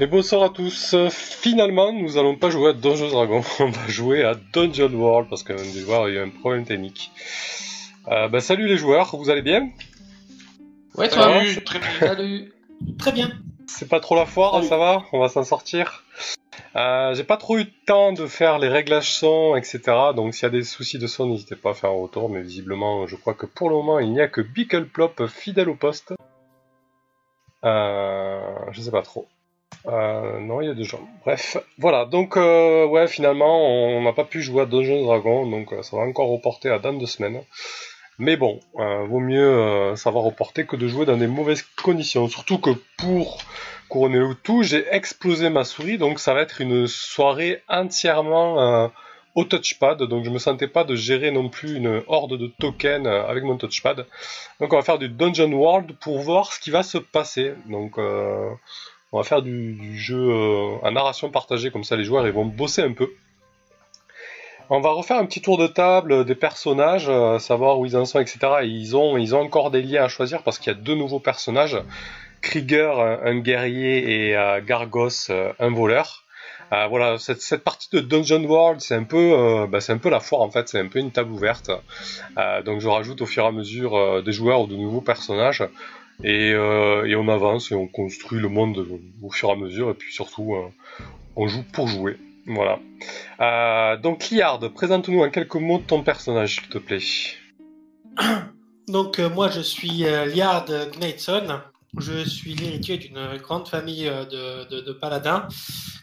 Et bonsoir à tous. Finalement, nous allons pas jouer à Dungeons Dragons, on va jouer à Dungeon World parce qu'un des joueurs a eu un problème technique. Euh, bah, salut les joueurs, vous allez bien? Ouais, toi Salut. Très bien. Salut. Très bien. C'est pas trop la foire, Salut. ça va? On va s'en sortir. Euh, J'ai pas trop eu le temps de faire les réglages son, etc. Donc s'il y a des soucis de son, n'hésitez pas à faire un retour. Mais visiblement, je crois que pour le moment, il n'y a que Bickleplop fidèle au poste. Euh, je sais pas trop. Euh, non, il y a deux gens. Bref, voilà. Donc, euh, ouais, finalement, on n'a pas pu jouer à Dungeons Dragons, donc euh, ça va encore reporter à dans deux semaines. Mais bon, euh, vaut mieux euh, savoir reporter que de jouer dans des mauvaises conditions. Surtout que pour couronner le tout, j'ai explosé ma souris, donc ça va être une soirée entièrement au touchpad. Donc je me sentais pas de gérer non plus une horde de tokens avec mon touchpad. Donc on va faire du Dungeon World pour voir ce qui va se passer. Donc on va faire du, jeu euh, en narration partagée, comme ça les joueurs ils vont bosser un peu. On va refaire un petit tour de table des personnages, euh, savoir où ils en sont, etc. Et ils ont, ils ont encore des liens à choisir parce qu'il y a deux nouveaux personnages. Krieger, un, guerrier, et euh, Gargos, euh, un voleur. Euh, voilà, cette, partie de Dungeon World, c'est un peu, euh, bah, c'est un peu la foire en fait, c'est un peu une table ouverte. Euh, donc je rajoute au fur et à mesure euh, des joueurs ou de nouveaux personnages. Et, euh, et on avance et on construit le monde au fur et à mesure et puis surtout euh, on joue pour jouer. Voilà. Euh, donc Liard, présente-nous en quelques mots ton personnage s'il te plaît. Donc moi je suis Liard Gnaitson. Je suis l'héritier d'une grande famille de, paladins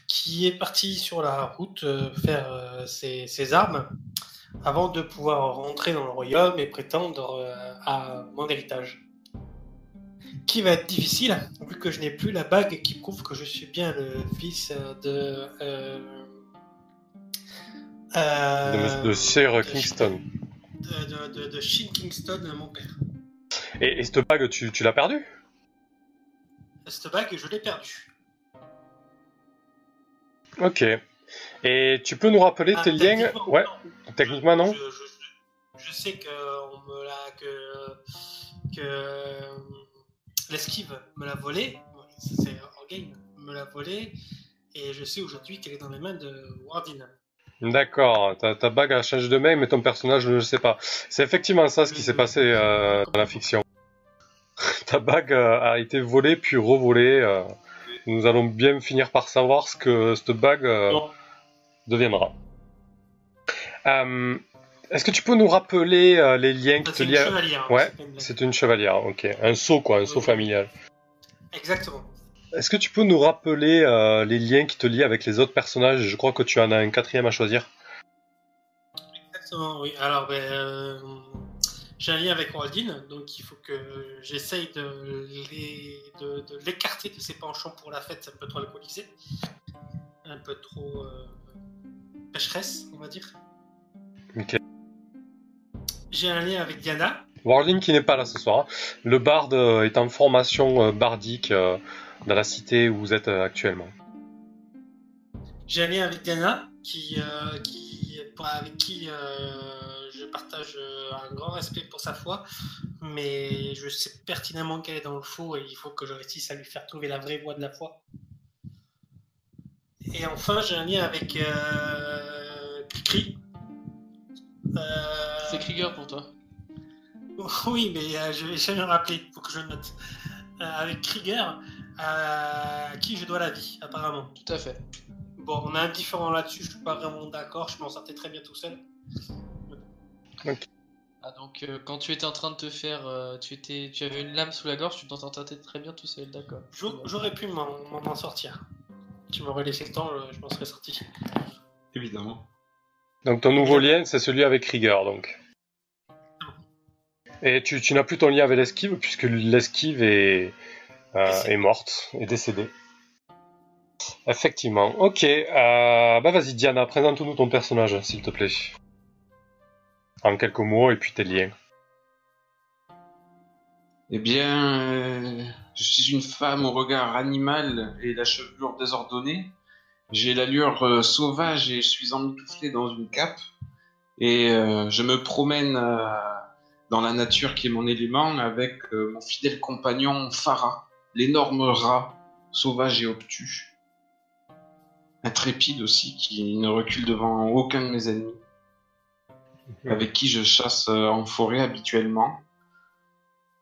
qui est parti sur la route faire ses, armes avant de pouvoir rentrer dans le royaume et prétendre à mon héritage. Qui va être difficile vu que je n'ai plus la bague qui prouve que je suis bien le fils de... euh, euh, de, de Sir Kingston. de, de, de, de Shin Kingston, mon père. Et, et cette bague, tu, tu l'as perdue? Cette bague, je l'ai perdue. Ok. Et tu peux nous rappeler Ah, tes liens? Ouais, non. techniquement non? Je, je- je sais que on me l'a que que l'esquive me l'a volée. C'est Orgain me l'a volée et je sais aujourd'hui qu'elle est dans les mains de Wardin. D'accord, ta, ta bague a changé de main, mais ton personnage, ne le sais pas. C'est effectivement ça ce qui s'est passé euh, dans la fiction. ta bague euh, a été volée puis revolée. euh. Nous allons bien finir par savoir ce que cette bague euh, deviendra. Est-ce que tu peux nous rappeler euh, les liens qui te C'est une lient chevalière. Ouais, c'est une. C'est chevalière, ok. Un sceau, quoi, un Oui. familial. Exactement. Est-ce que tu peux nous rappeler euh, les liens qui te lient avec les autres personnages? Je crois que tu en as un quatrième à choisir. Exactement, oui. Alors, ben, euh, j'ai un lien avec Waldin, donc il faut que j'essaye de les- de- de l'écarter de, ses penchants pour la fête un peu trop alcoolisé, un peu trop pécheresse, on va dire. Ok. J'ai un lien avec Diana. Warling qui n'est pas là ce soir. hein. Le bard euh, est en formation euh, bardique euh, dans la cité où vous êtes euh, actuellement. J'ai un lien avec Diana, qui, euh, avec qui euh, je partage un grand respect pour sa foi, mais je sais pertinemment qu'elle est dans le faux et il faut que je réussisse à lui faire trouver la vraie voie de la foi. Et enfin, j'ai un lien avec euh, Cricri. Euh, C'est Krieger pour toi. Oui, mais euh, je vais jamais me rappeler, faut que je note. Euh, avec Krieger, euh, à qui je dois la vie, apparemment. Tout à fait. Bon, on a un différent là-dessus, je suis pas vraiment d'accord, je m'en sortais très bien tout seul. Ah donc euh, quand tu étais en train de te faire, euh, tu étais, tu avais une lame sous la gorge, tu t'en sortais très bien tout seul, d'accord. J'au- J'aurais pu m'en sortir. Tu m'aurais laissé le temps, je, je m'en serais sorti. Évidemment. Donc ton nouveau lien, c'est celui avec Krieger, donc. Et tu, tu n'as plus ton lien avec l'esquive, puisque l'esquive est, euh, est morte, est décédée. Effectivement. Ok, euh, bah vas-y Diana, présente-nous ton personnage, s'il te plaît. En quelques mots, et puis tes liens. Eh bien, euh, je suis une femme au regard animal et la chevelure désordonnée. J'ai l'allure euh, sauvage et je suis emmitouflé dans une cape. Et je me promène dans la nature qui est mon élément avec euh, mon fidèle compagnon Farah, l'énorme rat sauvage et obtus. intrépide aussi, qui ne recule devant aucun de mes ennemis, avec qui je chasse euh, en forêt habituellement.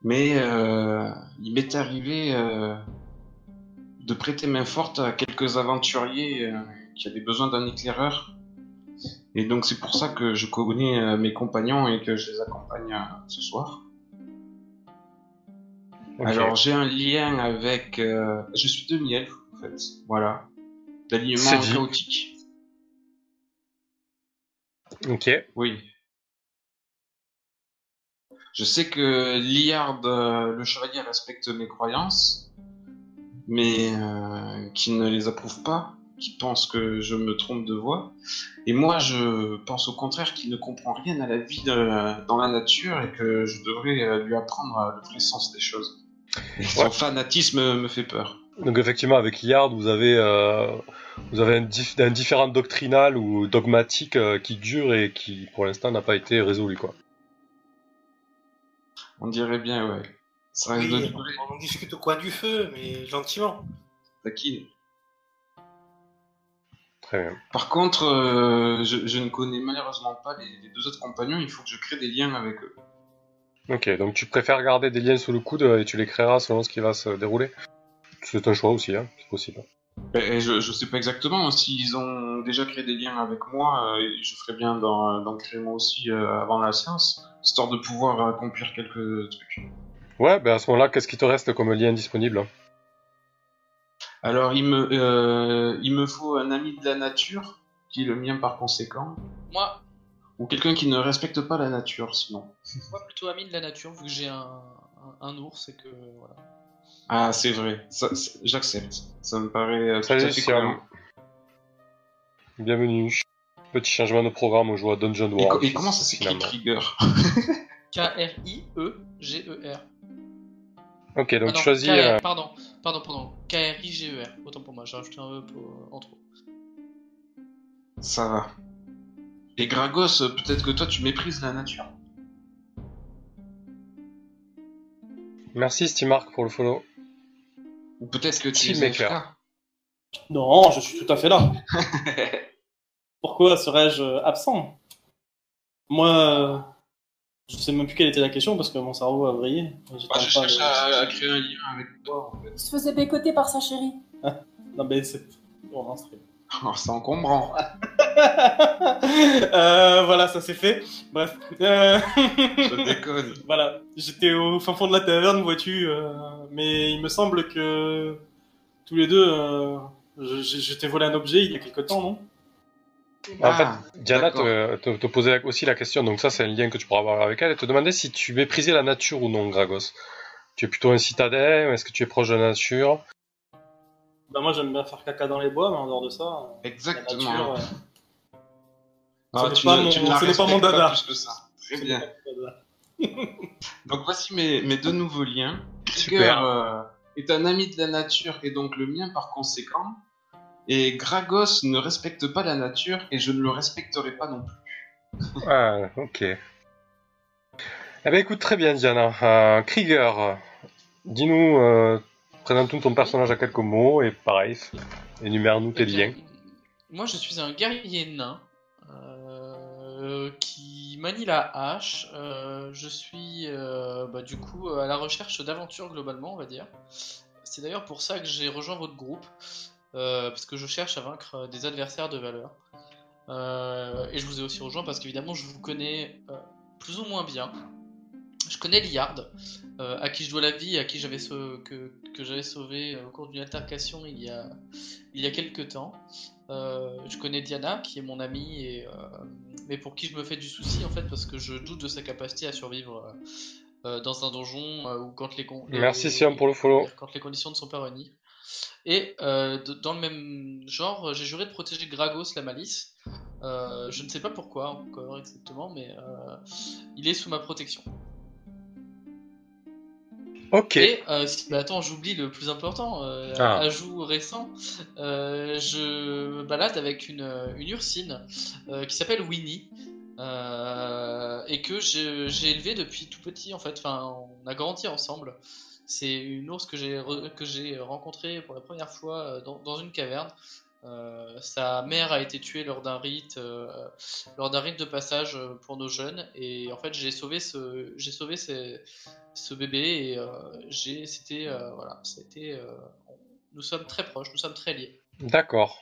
Mais euh, il m'est arrivé de prêter main forte à quelques aventuriers qui avaient besoin d'un éclaireur. Et donc c'est pour ça que je connais euh, mes compagnons et que je les accompagne euh, ce soir. Alors j'ai un lien avec... euh, je suis demi-elfe en fait, voilà. D'alignement chaotique. Ok. Oui. Je sais que Liard, euh, le chevalier, respecte mes croyances, mais euh, qui ne les approuve pas, qui pense que je me trompe de voie. Et moi, je pense au contraire qu'il ne comprend rien à la vie de- dans la nature et que je devrais euh, lui apprendre euh, le vrai sens des choses. Et son Ouais. fanatisme me fait peur. Donc effectivement, avec Liard, vous avez, euh, vous avez un, dif- un différent doctrinal ou dogmatique euh, qui dure et qui, pour l'instant, n'a pas été résolu, quoi. On dirait bien, ouais. Ça risque de Oui, on discute au coin du feu, mais gentiment. Taquine. Très bien. Par contre, euh, je, je ne connais malheureusement pas les, les deux autres compagnons, il faut que je crée des liens avec eux. Ok, donc tu préfères garder des liens sous le coude et tu les créeras selon ce qui va se dérouler C'est un choix aussi, hein, c'est possible. Et je, je sais pas exactement s'ils ont déjà créé des liens avec moi, euh, je ferais bien d'en d'en créer moi aussi euh, avant la séance, histoire de pouvoir accomplir quelques trucs. Ouais, ben à ce moment-là, qu'est-ce qui te reste comme lien disponible Alors, il me, euh, il me faut un ami de la nature, qui est le mien par conséquent, Moi, ou quelqu'un qui ne respecte pas la nature, sinon. moi plutôt ami de la nature, vu que j'ai un, un, un ours et que voilà. Ah, c'est vrai, j'accepte. Ça me paraît euh, Salut, Siam. Bienvenue. Petit changement de programme, on joue à Dungeon Et, co- et comment ça s'écrit. Trigger? K-R-I-E-G-E-R. Ok, donc Ah non, choisis... Euh, Pardon, pardon, pardon. K-R-I-G-E-R. Autant pour moi, j'ai rajouté un E pour- en trop. Ça va. Et Gragos, euh, peut-être que toi tu méprises la nature. Merci Steamark pour le follow. Ou peut-être que tu es. Non, je suis tout à fait là. Pourquoi serais-je absent? Moi, euh, je sais même plus quelle était la question parce que mon cerveau a. J'étais Bah, je de- à, à créer un lien avec toi en fait. Il se faisait bécoter par sa chérie. Non, mais c'est. Bon, c'est. Oh, c'est encombrant. Euh, voilà, ça c'est fait. Bref. Euh, Je déconne. voilà, j'étais au fin fond de la taverne, vois-tu, euh, mais il me semble que tous les deux, euh, je, je- je t'ai volé un objet il y a quelque temps, non? En Ah, fait, Diana te, te- te posait aussi la question, donc ça c'est un lien que tu pourras avoir avec elle, et te demandait si tu méprisais la nature ou non, Gragos. Tu es plutôt un citadin, est-ce que tu es proche de la nature? Bah moi j'aime bien faire caca dans les bois, mais en dehors de ça, euh, la Exactement. nature... euh, Ah, ce n'est tu pas ne- mon- tu ne la ce n'est pas mon dada. plus que ça. Très bien. Donc voici mes, mes deux nouveaux liens. Super. Trigger euh, est un ami de la nature et donc le mien par conséquent. Et Gragos ne respecte pas la nature et je ne le respecterai pas non plus. Ah, ok. Eh ben écoute, très bien Diana. Euh, Krieger, dis-nous, euh, présente-nous ton personnage à quelques mots, et pareil, énumère-nous tes Eh bien, liens. Moi, je suis un guerrier nain euh, qui manie la hache. Euh, je suis euh, bah, du coup à la recherche d'aventures globalement, on va dire. C'est d'ailleurs pour ça que j'ai rejoint votre groupe, euh, parce que je cherche à vaincre des adversaires de valeur. Euh, et je vous ai aussi rejoint parce qu'évidemment, je vous connais euh, plus ou moins bien. Je connais Liard, euh, à qui je dois la vie, à qui j'avais sau- que, que j'avais sauvé euh, au cours d'une altercation il y a, il y a quelques temps. Euh, je connais Diana, qui est mon amie, et, euh, mais pour qui je me fais du souci en fait, parce que je doute de sa capacité à survivre euh, euh, dans un donjon euh, ou quand les, con- les- Merci Siam pour le follow. quand les conditions ne sont pas réunies. Et euh, de- dans le même genre, j'ai juré de protéger Gragos la malice. Euh, je ne sais pas pourquoi encore exactement, mais euh, il est sous ma protection. Ok. Et si- bah, attends, j'oublie le plus important, Ah. ajout récent. je me balade avec une, une ursine qui s'appelle Winnie. euh, et que j'ai élevée depuis tout petit en fait. Enfin, on a grandi ensemble. C'est une ours que j'ai que j'ai rencontrée pour la première fois euh, dans, dans une caverne. Euh, sa mère a été tuée lors d'un rite, euh, lors d'un rite de passage pour nos jeunes, et en fait j'ai sauvé ce, j'ai sauvé ce, bébé et j'ai, c'était, voilà, c'était, nous sommes très proches, nous sommes très liés. D'accord.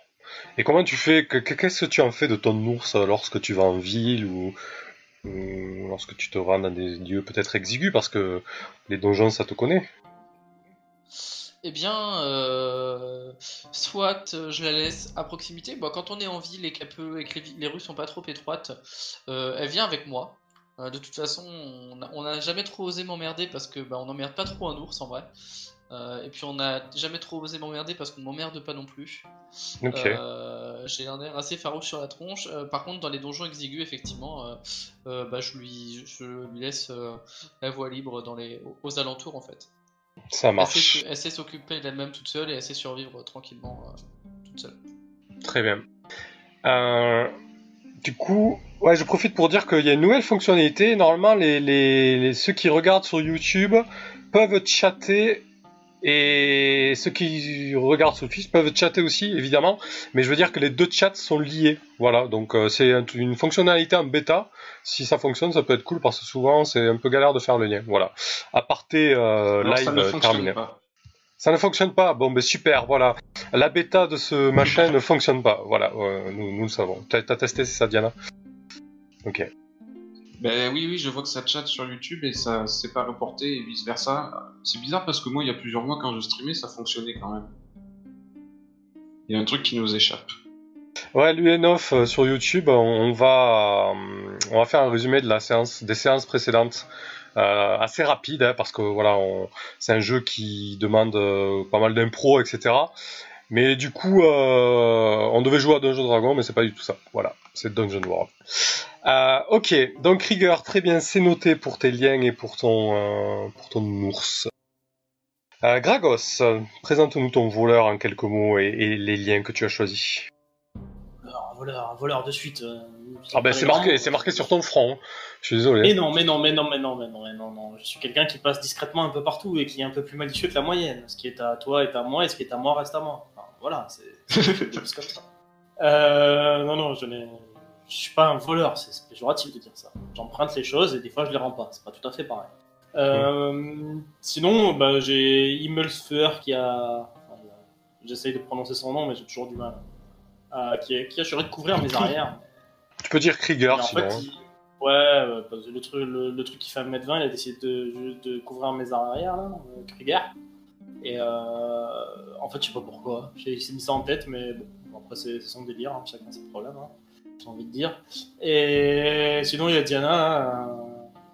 Et comment tu fais que- que- Qu'est-ce que tu en fais de ton ours lorsque tu vas en ville ou lorsque tu te rends dans des lieux peut-être exigus parce que les donjons ça te connaît? Eh bien, euh, soit euh, je la laisse à proximité. Bon, quand on est en ville et, qu'elle peut- et que les, les rues sont pas trop étroites, euh, elle vient avec moi. Euh, de toute façon, on n'a jamais trop osé m'emmerder parce que bah, on n'emmerde pas trop un ours en vrai. Et puis on n'a jamais trop osé m'emmerder parce qu'on m'emmerde pas non plus. J'ai un air assez farouche sur la tronche. Par contre, dans les donjons exigus, effectivement, bah, je, lui, je lui laisse la voie libre dans les, aux, aux alentours en fait. Ça marche. elle sait s'occuper d'elle-même toute seule et elle sait survivre tranquillement euh, toute seule. Très bien. Euh, du coup, ouais, je profite pour dire qu'il y a une nouvelle fonctionnalité. Normalement, les, les- les- ceux qui regardent sur YouTube peuvent chatter et ceux qui regardent sur Twitch peuvent chatter aussi, évidemment. Mais je veux dire que les deux chats sont liés. Voilà, donc euh, c'est un- une fonctionnalité en bêta. Si ça fonctionne, ça peut être cool parce que souvent c'est un peu galère de faire le lien. Voilà. Aparté euh, live ça ne fonctionne terminé. pas. Ça ne fonctionne pas. Bon, ben super, voilà. La bêta de ce machin ne fonctionne pas. Voilà, euh, nous, nous le savons. T'as testé, c'est ça, Diana? Ok. Ben oui, oui, je vois que ça chatte sur YouTube et ça s'est pas reporté et vice versa. C'est bizarre parce que moi, il y a plusieurs mois, quand je streamais, ça fonctionnait quand même. Il y a un truc qui nous échappe. Ouais, l'UN9 euh, sur YouTube, on, va, euh, on va faire un résumé des séances précédentes. Euh, assez rapide, hein, parce que voilà, c'est un jeu qui demande pas mal d'impro, etc. Mais du coup, euh, on devait jouer à Dungeon Dragon, mais c'est pas du tout ça. Voilà, c'est Dungeon World. Euh, ok, donc Krieger, très bien, c'est noté pour tes liens et pour ton, euh, pour ton ours. Gragos, présente-nous ton voleur en quelques mots et, et les liens que tu as choisis. Alors, voleur, voleur de suite. Ah ben marqué, c'est marqué sur ton front. hein. Je suis désolé. Mais non, mais non, mais non, mais non, mais non, mais non, non. Je suis quelqu'un qui passe discrètement un peu partout et qui est un peu plus malicieux que la moyenne. Ce qui est à toi est à moi et ce qui est à moi reste à moi. Voilà, c'est comme ça. Euh, non, non, je. Je suis pas un voleur, c'est péjoratif de dire ça. J'emprunte les choses et des fois je les rends pas. C'est pas tout à fait pareil. Euh, Sinon, bah, j'ai Himmelsfeur qui a. enfin, J'essaye de prononcer son nom, mais j'ai toujours du mal. Euh, qui, a, qui a assuré de couvrir mes arrières. Tu peux dire Krieger en sinon. fait, il- Ouais, ouais, parce que le truc, le, le truc qui fait 1m20, il a décidé de, de couvrir mes arrières, là, Krieger. Et euh, en fait, je sais pas pourquoi. J'ai- Il s'est mis ça en tête, mais bon, après, c'est son délire, hein, chacun ses problèmes, hein, j'ai envie de dire. Et sinon, il y a Diana,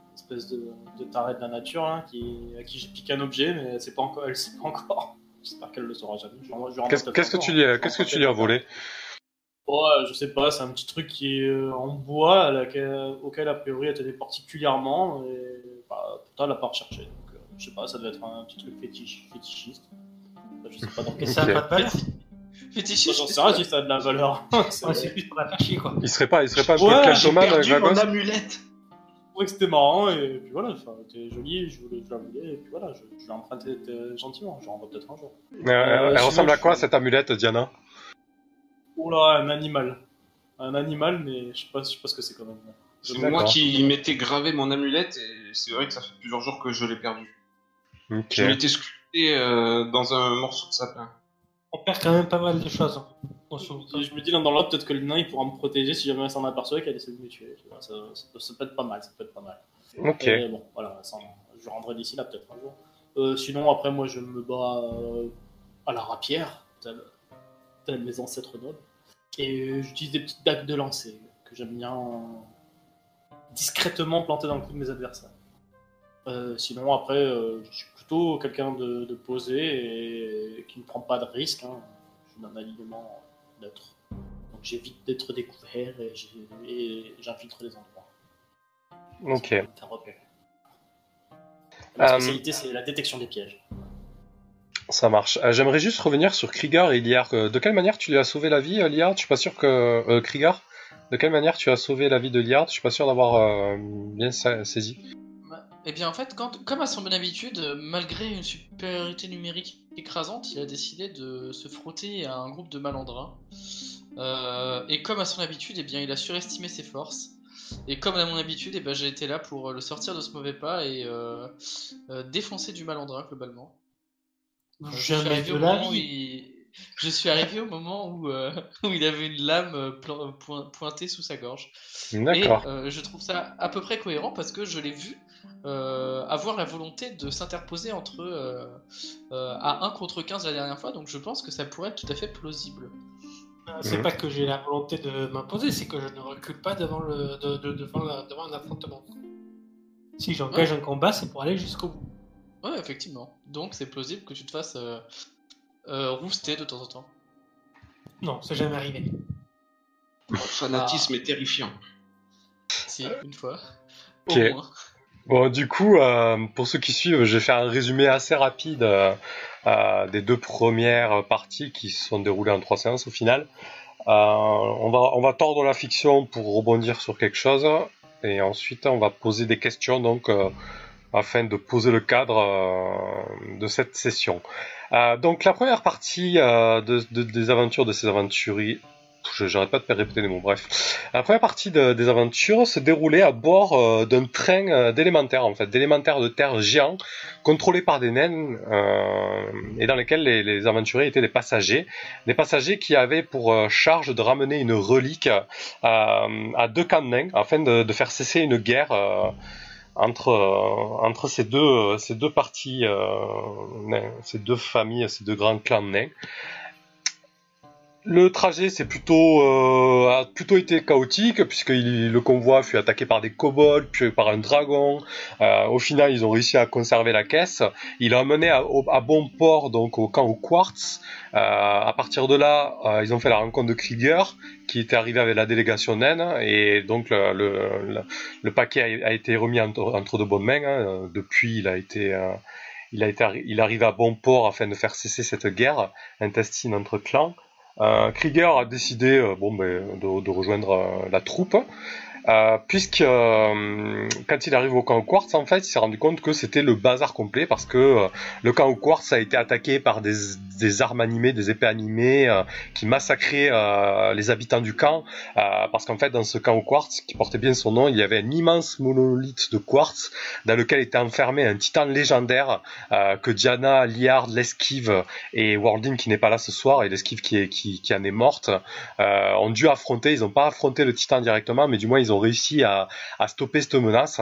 une espèce de, de taré de la nature, qui, à qui j'ai piqué un objet, mais elle sait pas encore. Elle sait pas encore. J'espère qu'elle le saura jamais. Qu'est-ce que tu hein. lui as, qu'est-ce que tu lui as volé? Ouais, je sais pas, c'est un petit truc qui est euh, en bois laquelle- auquel a priori elle tenait particulièrement et bah, pourtant elle l'a pas recherché. Euh, je sais pas, ça doit être un petit truc fétiche, fétichiste. Je sais pas dans quel Et ça a Ok. pas de valeur Fétichiste, J'en sais rien si ça a de la valeur. C'est Ouais, c'est juste pour la faire chier, quoi. Il serait pas, il serait pas un Ouais, perdu mon Gragos amulette trouvé que c'était marrant et puis voilà, enfin, t'es jolie, je voulais je la voulais et puis voilà, je, je l'ai emprunté euh, gentiment, j'en renvoie peut-être un jour. Euh, Elle sinon, ressemble à je- quoi cette amulette, Diana? Oula, un animal. Un animal, mais je sais pas, je sais pas ce que c'est quand même. C'est moi qui m'étais gravé mon amulette et c'est vrai que ça fait plusieurs jours que je l'ai perdu. Ok. Je m'étais sculpté euh, dans un morceau de sapin. On perd quand même pas mal de choses. hein, je me dis l'un dans l'autre, peut-être que le nain il pourra me protéger si jamais elle s'en aperçoit qu'elle essaie de me tuer. Tu vois, Ça, ça, peut- ça peut être pas mal, ça peut être pas mal. Ok. Et bon, voilà, ça, je rendrai d'ici là peut-être un jour. Euh, sinon, après, moi je me bats euh, à la rapière, tel, tel mes ancêtres nobles. Et euh, j'utilise des petites dagues de lancer que j'aime bien euh, discrètement planter dans le cou de mes adversaires. Euh, sinon, après, euh, je suis plutôt quelqu'un de, de posé et qui ne prend pas de risques. Hein. Je suis d'un alignement neutre. Donc j'évite d'être découvert et j'infiltre les endroits. Ok. La Euh, spécialité, c'est la détection des pièges. Ça marche. Euh, J'aimerais juste revenir sur Krieger et Liard. De quelle manière tu lui as sauvé la vie, Liard? Je suis pas sûr que euh, Krieger? De quelle manière tu as sauvé la vie de Liard? Je suis pas sûr d'avoir euh, bien sa- saisi. Eh bien, en fait, quand, comme à son bonne habitude, malgré une supériorité numérique écrasante, il a décidé de se frotter à un groupe de malandrins. Euh, et comme à son habitude, eh bien, il a surestimé ses forces. Et comme à mon habitude, eh ben, j'ai été là pour le sortir de ce mauvais pas et euh, euh, défoncer du malandrin globalement. Je, suis Jamais arrivé de au la moment où vie. il... je suis arrivé au moment où, euh, où il avait une lame pointée sous sa gorge. Et D'accord. euh, je trouve ça à peu près cohérent parce que je l'ai vu euh, avoir la volonté de s'interposer entre euh, euh, à 1 contre 15 la dernière fois, donc je pense que ça pourrait être tout à fait plausible. C'est Mhm. pas que j'ai la volonté de m'imposer, c'est que je ne recule pas devant, le, de- de- devant, la- devant un affrontement. Si j'engage un combat, c'est pour aller jusqu'au bout. Ouais, effectivement. Donc c'est plausible que tu te fasses euh, euh, rouster de temps en temps. Non, c'est jamais arrivé. Le fanatisme est terrifiant. Si, une fois. Ok. Au moins. Bon, du coup, euh, pour ceux qui suivent, je vais faire un résumé assez rapide euh, euh, des deux premières parties qui se sont déroulées en trois séances au final. Euh, on, va, on va tordre la fiction pour rebondir sur quelque chose et ensuite on va poser des questions donc euh, afin de poser le cadre de cette session. Donc la première partie de, de- des aventures de ces aventuriers, j'arrête pas de répéter les mots, bref. La première partie de- des aventures se déroulait à bord euh, d'un train euh, d'élémentaires, en fait, d'élémentaires de terre géants, contrôlés par des naines, euh, et dans lesquels les, aventuriers étaient des passagers. Des passagers qui avaient pour euh, charge de ramener une relique à deux camps de nains, afin de, faire cesser une guerre entre, entre ces, deux, ces deux parties, ces deux familles, ces deux grands clans nains. Le trajet c'est plutôt euh, a plutôt été chaotique puisque le convoi fut attaqué par des kobolds puis par un dragon. Euh, au final, ils ont réussi à conserver la caisse. Il a mené à, à bon port donc au camp au Quartz. Euh, à partir de là, euh, ils ont fait la rencontre de Krieger qui était arrivé avec la délégation naine et donc le, le, le- paquet a, été remis entre, entre de bonnes mains. hein. Depuis, il a été euh, il a été il arrive à bon port afin de faire cesser cette guerre intestine entre clans. Euh, Krieger a décidé euh, bon, ben, de, rejoindre euh, la troupe, euh, puisque euh, quand il arrive au camp au Quartz, en fait, il s'est rendu compte que c'était le bazar complet, parce que euh, le camp au Quartz a été attaqué par des, des armes animées, des épées animées, euh, qui massacraient les habitants du camp, parce qu'en fait, dans ce camp au Quartz, qui portait bien son nom, il y avait un immense monolithe de quartz, dans lequel était enfermé un titan légendaire, que Diana, Liard, l'esquive et Wardin qui n'est pas là ce soir et l'esquive qui, qui, qui en est morte ont dû affronter. Ils n'ont pas affronté le titan directement, mais du moins ils ont réussi à, stopper cette menace.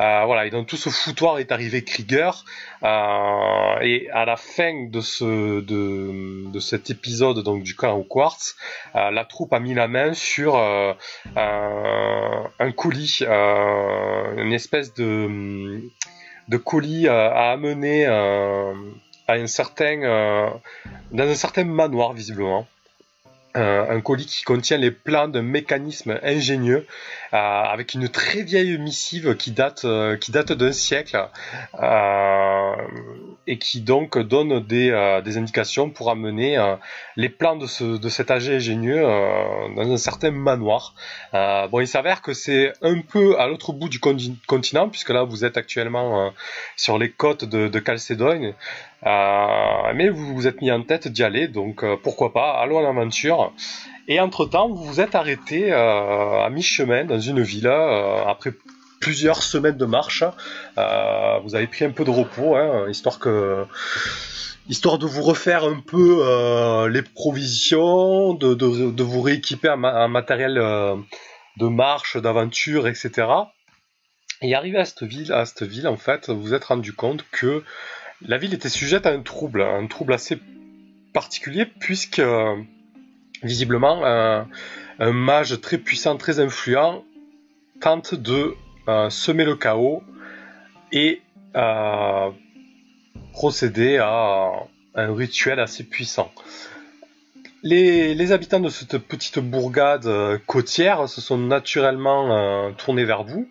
Euh, voilà, et dans tout ce foutoir est arrivé Krieger. Euh, et à la fin de ce de, de cet épisode donc du camp au quartz, euh, la troupe a mis la main sur un, un colis, une espèce de de colis à amener à un certain dans un certain manoir visiblement. Un colis qui contient les plans d'un mécanisme ingénieux euh, avec une très vieille missive qui date euh, date d'un siècle euh, et qui donc donne des, indications pour amener les plans de, ce, de cet âge ingénieux dans un certain manoir. Bon, il s'avère que c'est un peu à l'autre bout du conti- continent puisque là vous êtes actuellement sur les côtes de, de Calcédoine. Euh, mais vous vous êtes mis en tête d'y aller, donc euh, pourquoi pas, allons en aventure. Et entre-temps, vous vous êtes arrêté euh, à mi-chemin dans une villa, après plusieurs semaines de marche. Vous avez pris un peu de repos, hein, histoire que histoire de vous refaire un peu les provisions, de, vous rééquiper en, ma- en matériel de marche, d'aventure, etc. Et arrivé à cette ville, à cette ville, en fait, vous vous êtes rendu compte que la ville était sujette à un trouble, un trouble assez particulier puisque euh, visiblement un, mage très puissant, très influent tente de euh, semer le chaos et euh, procéder à un rituel assez puissant. Les, habitants de cette petite bourgade côtière se sont naturellement tournés vers vous.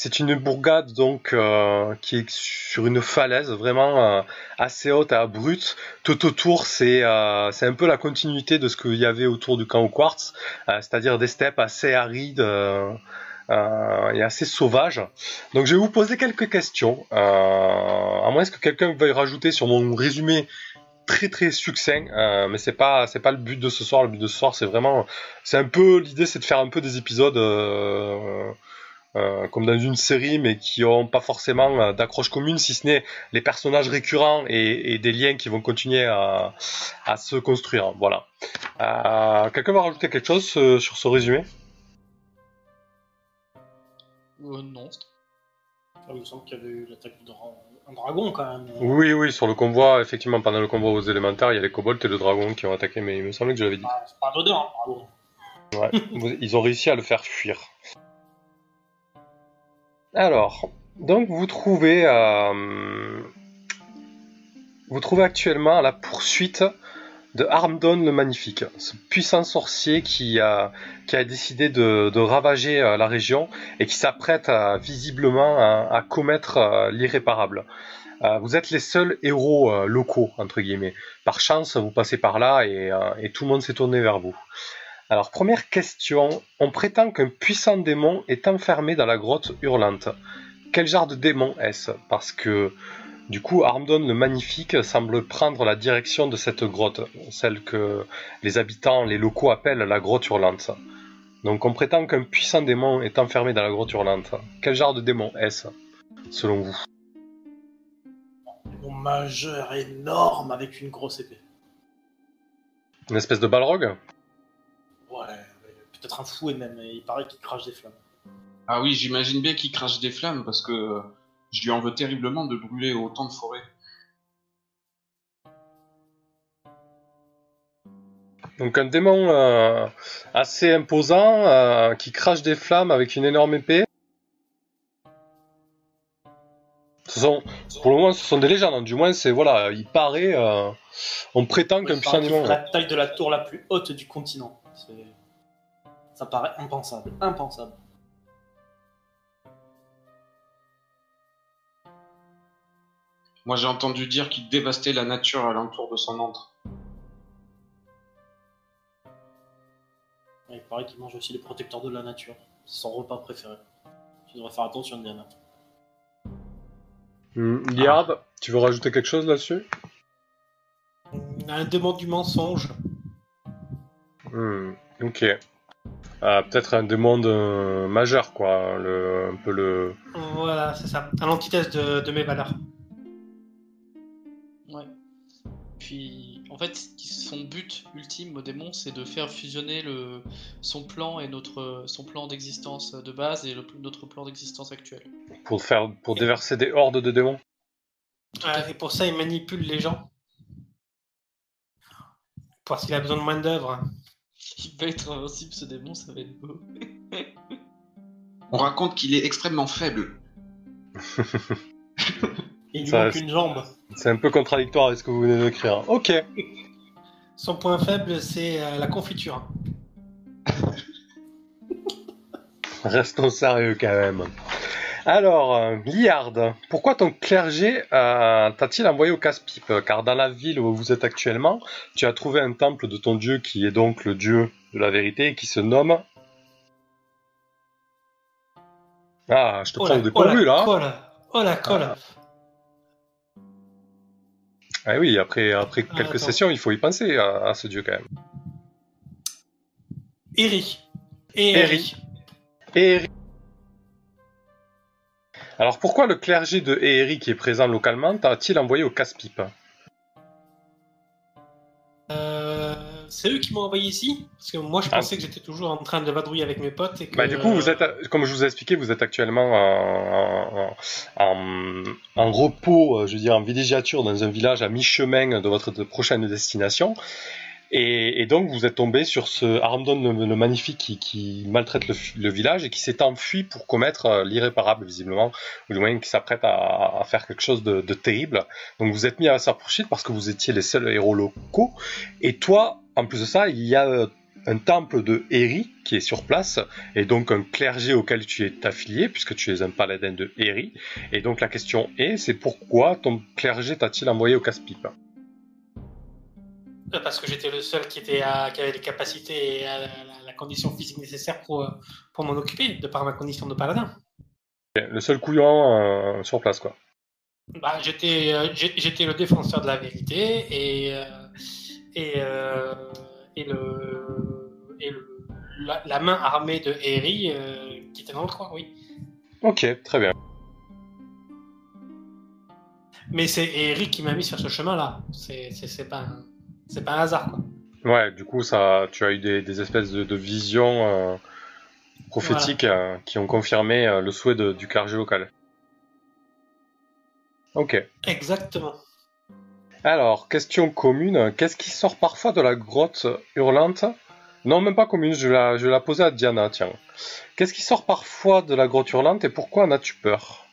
C'est une bourgade donc euh, qui est sur une falaise vraiment euh, assez haute et abrupte. Tout autour, c'est euh, c'est un peu la continuité de ce qu'il y avait autour du camp au quartz, c'est-à-dire des steppes assez arides, et assez sauvage. Donc je vais vous poser quelques questions, à moins que quelqu'un veuille rajouter sur mon résumé très très succinct, mais c'est pas c'est pas le but de ce soir. Le but de ce soir, c'est vraiment, c'est un peu l'idée, c'est de faire un peu des épisodes. Euh, comme dans une série, mais qui n'ont pas forcément euh, d'accroche commune, si ce n'est les personnages récurrents et, et des liens qui vont continuer à, à se construire. Voilà. Euh, Quelqu'un va rajouter quelque chose sur ce résumé? Non. Ah, Il me semble qu'il y avait eu l'attaque du dra- un dragon quand même. Oui, oui, sur le convoi, effectivement, pendant le convoi aux élémentaires, il y a les kobolds et le dragon qui ont attaqué, mais il me semblait que je l'avais dit. Ah, c'est pas anodin, un dragon. Ouais, ils ont réussi à le faire fuir. Alors, donc vous trouvez, euh, vous trouvez actuellement la poursuite de Armdon le Magnifique, ce puissant sorcier qui a, qui a décidé de, ravager euh, la région et qui s'apprête visiblement à, commettre euh, l'irréparable. Euh, vous êtes les seuls héros euh, locaux, entre guillemets. Par chance, vous passez par là euh, et tout le monde s'est tourné vers vous. Alors, première question. On prétend qu'un puissant démon est enfermé dans la grotte hurlante. Quel genre de démon est-ce? Parce que, du coup, Armdon le Magnifique semble prendre la direction de cette grotte, celle que les habitants, les locaux appellent la grotte hurlante. Donc, on prétend qu'un puissant démon est enfermé dans la grotte hurlante. Quel genre de démon est-ce, selon vous? Mon majeur énorme avec une grosse épée. Une espèce de balrog? Ouais, peut-être un fou et même, il paraît qu'il crache des flammes. Ah oui, j'imagine bien qu'il crache des flammes parce que je lui en veux terriblement de brûler autant de forêt. Donc un démon euh, assez imposant euh, qui crache des flammes avec une énorme épée. Ce sont, pour le moment, ce sont des légendes. hein. Du moins, c'est voilà, il paraît, euh, on prétend qu'un puissant démon. la taille de la tour la plus haute du continent. C'est- Ça paraît impensable. Impensable. Moi j'ai entendu dire qu'il dévastait la nature alentour de son antre. Il paraît qu'il mange aussi les protecteurs de la nature. C'est son repas préféré. Tu devrais faire attention, Diana. Hmm, Liard, tu veux rajouter quelque chose là-dessus? Un démon du mensonge. Hmm, Ok. Euh, Peut-être un démon de- majeur, quoi. Le, un peu le. Voilà, c'est ça. À l'antithèse de, de mes valeurs. Ouais. Puis, en fait, son but ultime au démon, c'est de faire fusionner le, son plan et notre, son plan d'existence de base et le- notre plan d'existence actuel. Pour faire, pour déverser des hordes de démons. Ouais, et pour ça, il manipule les gens. Parce qu'il a besoin de main d'œuvre. Il va être invincible ce démon, ça va être beau. On raconte qu'il est extrêmement faible. Il lui Ça manque reste- une jambe. C'est un peu contradictoire avec ce que vous venez d'écrire. Ok. Son point faible, c'est euh, la confiture. Restons sérieux quand même. Alors, euh, Liard, pourquoi ton clergé euh, t'a-t-il envoyé au casse-pipe? Car dans la ville où vous êtes actuellement, tu as trouvé un temple de ton dieu qui est donc le dieu de la vérité et qui se nomme... Ah, je te prends au oh dépourvu là. colle. Oh la colle. Ah oui, après, après Ah, quelques attends. sessions, il faut y penser à, à ce dieu quand même. Eri. Eri. Eri. Alors pourquoi le clergé de Eri qui est présent localement t'a-t-il envoyé au casse-pipe? Euh, c'est eux qui m'ont envoyé ici? Parce que moi, je Ah. pensais que j'étais toujours en train de vadrouiller avec mes potes. Et que, Bah, du coup, vous êtes, comme je vous ai expliqué, vous êtes actuellement en, en, en- en repos, euh, je veux dire, en villégiature dans un village à mi-chemin de votre prochaine destination. Et, et donc, vous êtes tombé sur ce Armdon le, magnifique qui, qui maltraite le, le village et qui s'est enfui pour commettre euh, l'irréparable, visiblement, ou du moins qui s'apprête à, à faire quelque chose de, de terrible. Donc, vous êtes mis à sa poursuite parce que vous étiez les seuls héros locaux. Et toi, en plus de ça, il y a euh, un temple de Eri qui est sur place et donc un clergé auquel tu es affilié puisque tu es un paladin de Eri. Et donc la question est, c'est pourquoi ton clergé t'a-t-il envoyé au casse-pipe? Parce que j'étais le seul qui, était à- qui avait les capacités et à la, condition physique nécessaire pour, euh, pour m'en occuper, de par ma condition de paladin. Le seul couillon euh, sur place, quoi. Bah, j'étais, euh, j'étais le défenseur de la vérité et, euh, et, et, le, et le- la, la main armée de euh, qui était dans le coin, oui. Ok, très bien. Mais c'est Eri qui m'a mis sur ce chemin-là. C'est, c'est, c'est pas, un- c'est pas un hasard, quoi. Ouais, du coup, ça, tu as eu des, des espèces de, de visions euh, prophétiques euh, qui ont confirmé euh, le souhait de- du clergé local. Ok. Exactement. Alors, question commune. Qu'est-ce qui sort parfois de la grotte hurlante? Non, même pas commune, je vais la, je vais la poser à Diana, tiens. Qu'est-ce qui sort parfois de la grotte hurlante et pourquoi en as-tu peur?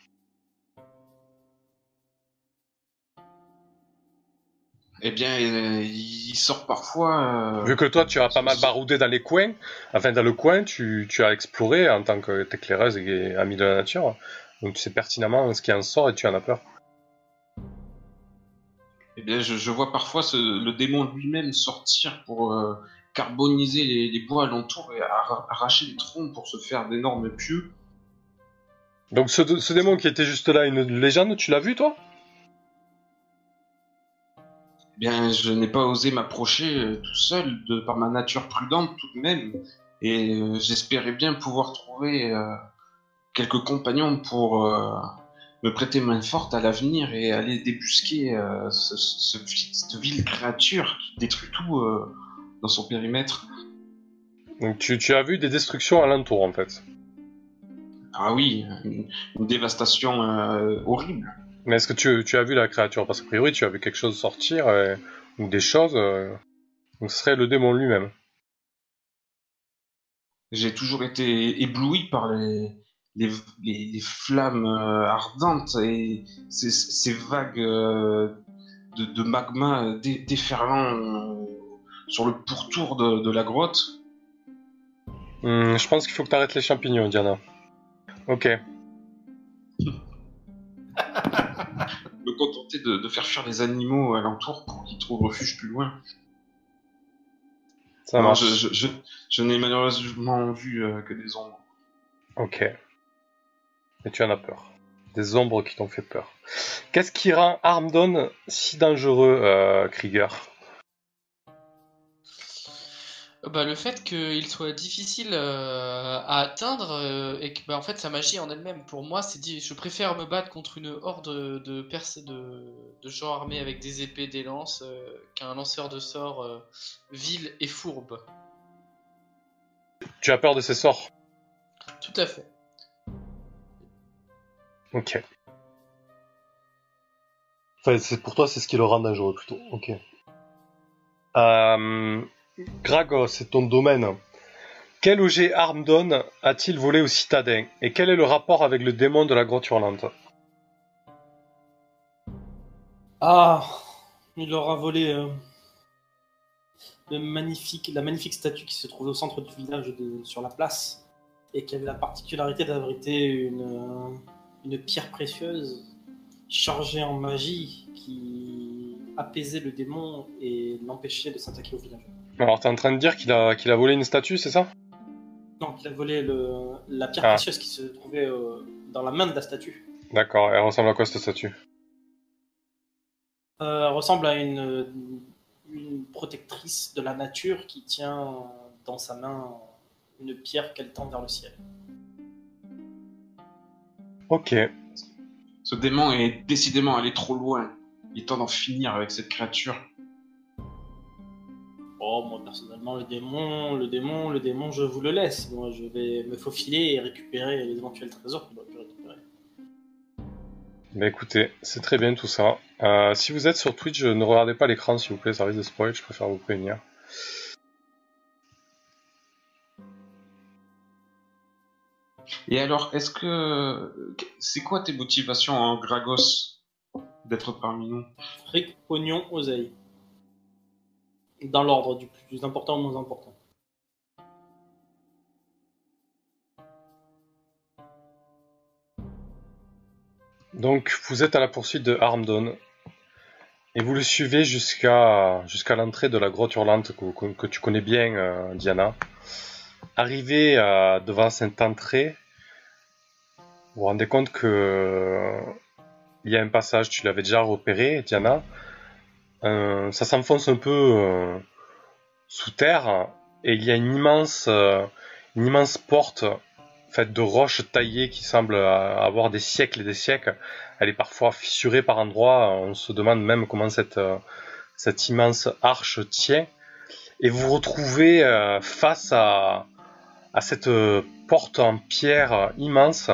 Eh bien, euh, il sort parfois. euh, Vu que toi, tu as pas mal baroudé dans les coins, enfin dans le coin, tu, tu as exploré en tant qu'éclaireuse et amie de la nature, donc tu sais pertinemment ce qui en sort et tu en as peur. Eh bien, je, je vois parfois ce- le démon lui-même sortir pour euh, carboniser les, les bois alentours et arra- arracher les troncs pour se faire d'énormes pieux. Donc ce, ce démon qui était juste là, une légende, tu l'as vu toi? Bien, je n'ai pas osé m'approcher euh, tout seul, de par ma nature prudente tout de même, et euh, j'espérais bien pouvoir trouver euh, quelques compagnons pour euh, me prêter main forte à l'avenir et aller débusquer ce, ce- cette vile créature qui détruit tout dans son périmètre. Donc tu, tu as vu des destructions alentour en fait. Ah oui, une, une dévastation horrible. Mais est-ce que tu, tu as vu la créature? Parce qu'a priori tu as vu quelque chose sortir, euh, ou des choses, euh, donc ce serait le démon lui-même. J'ai toujours été ébloui par les, les, les- les flammes euh, ardentes et ces, ces vagues de, de magma dé- déferlant sur le pourtour de, de la grotte. Hmm, je pense qu'il faut que tu arrêtes les champignons, Diana. Ok. Me contenter de, de faire fuir les animaux alentour pour qu'ils trouvent refuge plus loin. Ça Non, marche. je, je, je, je n'ai malheureusement vu euh, que des ombres. Ok. Et tu en as peur. Des ombres qui t'ont fait peur. Qu'est-ce qui rend Armdon si dangereux, euh, Krieger? Bah, le fait qu'il soit difficile euh, à atteindre euh, et que bah, en fait sa magie en elle-même, pour moi, c'est dit, je préfère me battre contre une horde de, pers- de, de gens armés avec des épées, des lances, euh, qu'un lanceur de sorts vil et fourbe. Tu as peur de ses sorts? Tout à fait. Ok. Enfin, c'est pour toi, c'est ce qui le rend dangereux plutôt. Ok. Euh, Gragos, c'est ton domaine. Quel objet Armdon a-t-il volé au citadin? Et quel est le rapport avec le démon de la grotte hurlante? Ah, il leur a volé euh, la magnifique statue qui se trouvait au centre du village sur la place et qui avait la particularité d'abriter une, euh, une pierre précieuse chargée en magie qui apaisait le démon et l'empêchait de s'attaquer au village. Alors, t'es en train de dire qu'il a, qu'il a volé une statue, c'est ça? Non, il a volé le, la pierre Ah. précieuse qui se trouvait euh, dans la main de la statue. D'accord, elle ressemble à quoi cette statue? Euh, ressemble à une, une protectrice de la nature qui tient dans sa main une pierre qu'elle tend vers le ciel. Ok. Ce démon est décidément allé trop loin. Il est temps d'en finir avec cette créature. Oh, moi personnellement, le démon, le démon, le démon, je vous le laisse. Moi, je vais me faufiler et récupérer les éventuels trésors qu'il aurait pu récupérer. Bah écoutez, c'est très bien tout ça. Euh, si vous êtes sur Twitch, ne regardez pas l'écran s'il vous plaît, ça risque de spoil, je préfère vous prévenir. Et alors, est-ce que. C'est quoi tes motivations en Gragos? D'être parmi nous Fric, oignon, oseille. Dans l'ordre du plus important au moins important. Donc vous êtes à la poursuite de Armdon. Et vous le suivez jusqu'à jusqu'à l'entrée de la grotte hurlante que, que- que tu connais bien, euh, Diana. Arrivé euh, devant cette entrée, vous vous rendez compte que euh, il y a un passage, tu l'avais déjà repéré, Diana. Euh, ça s'enfonce un peu euh, sous terre et il y a une immense, euh, une immense porte faite de roches taillées qui semble avoir des siècles et des siècles. Elle est parfois fissurée par endroits. On se demande même comment cette, cette immense arche tient. Et vous vous retrouvez face à, à cette porte en pierre immense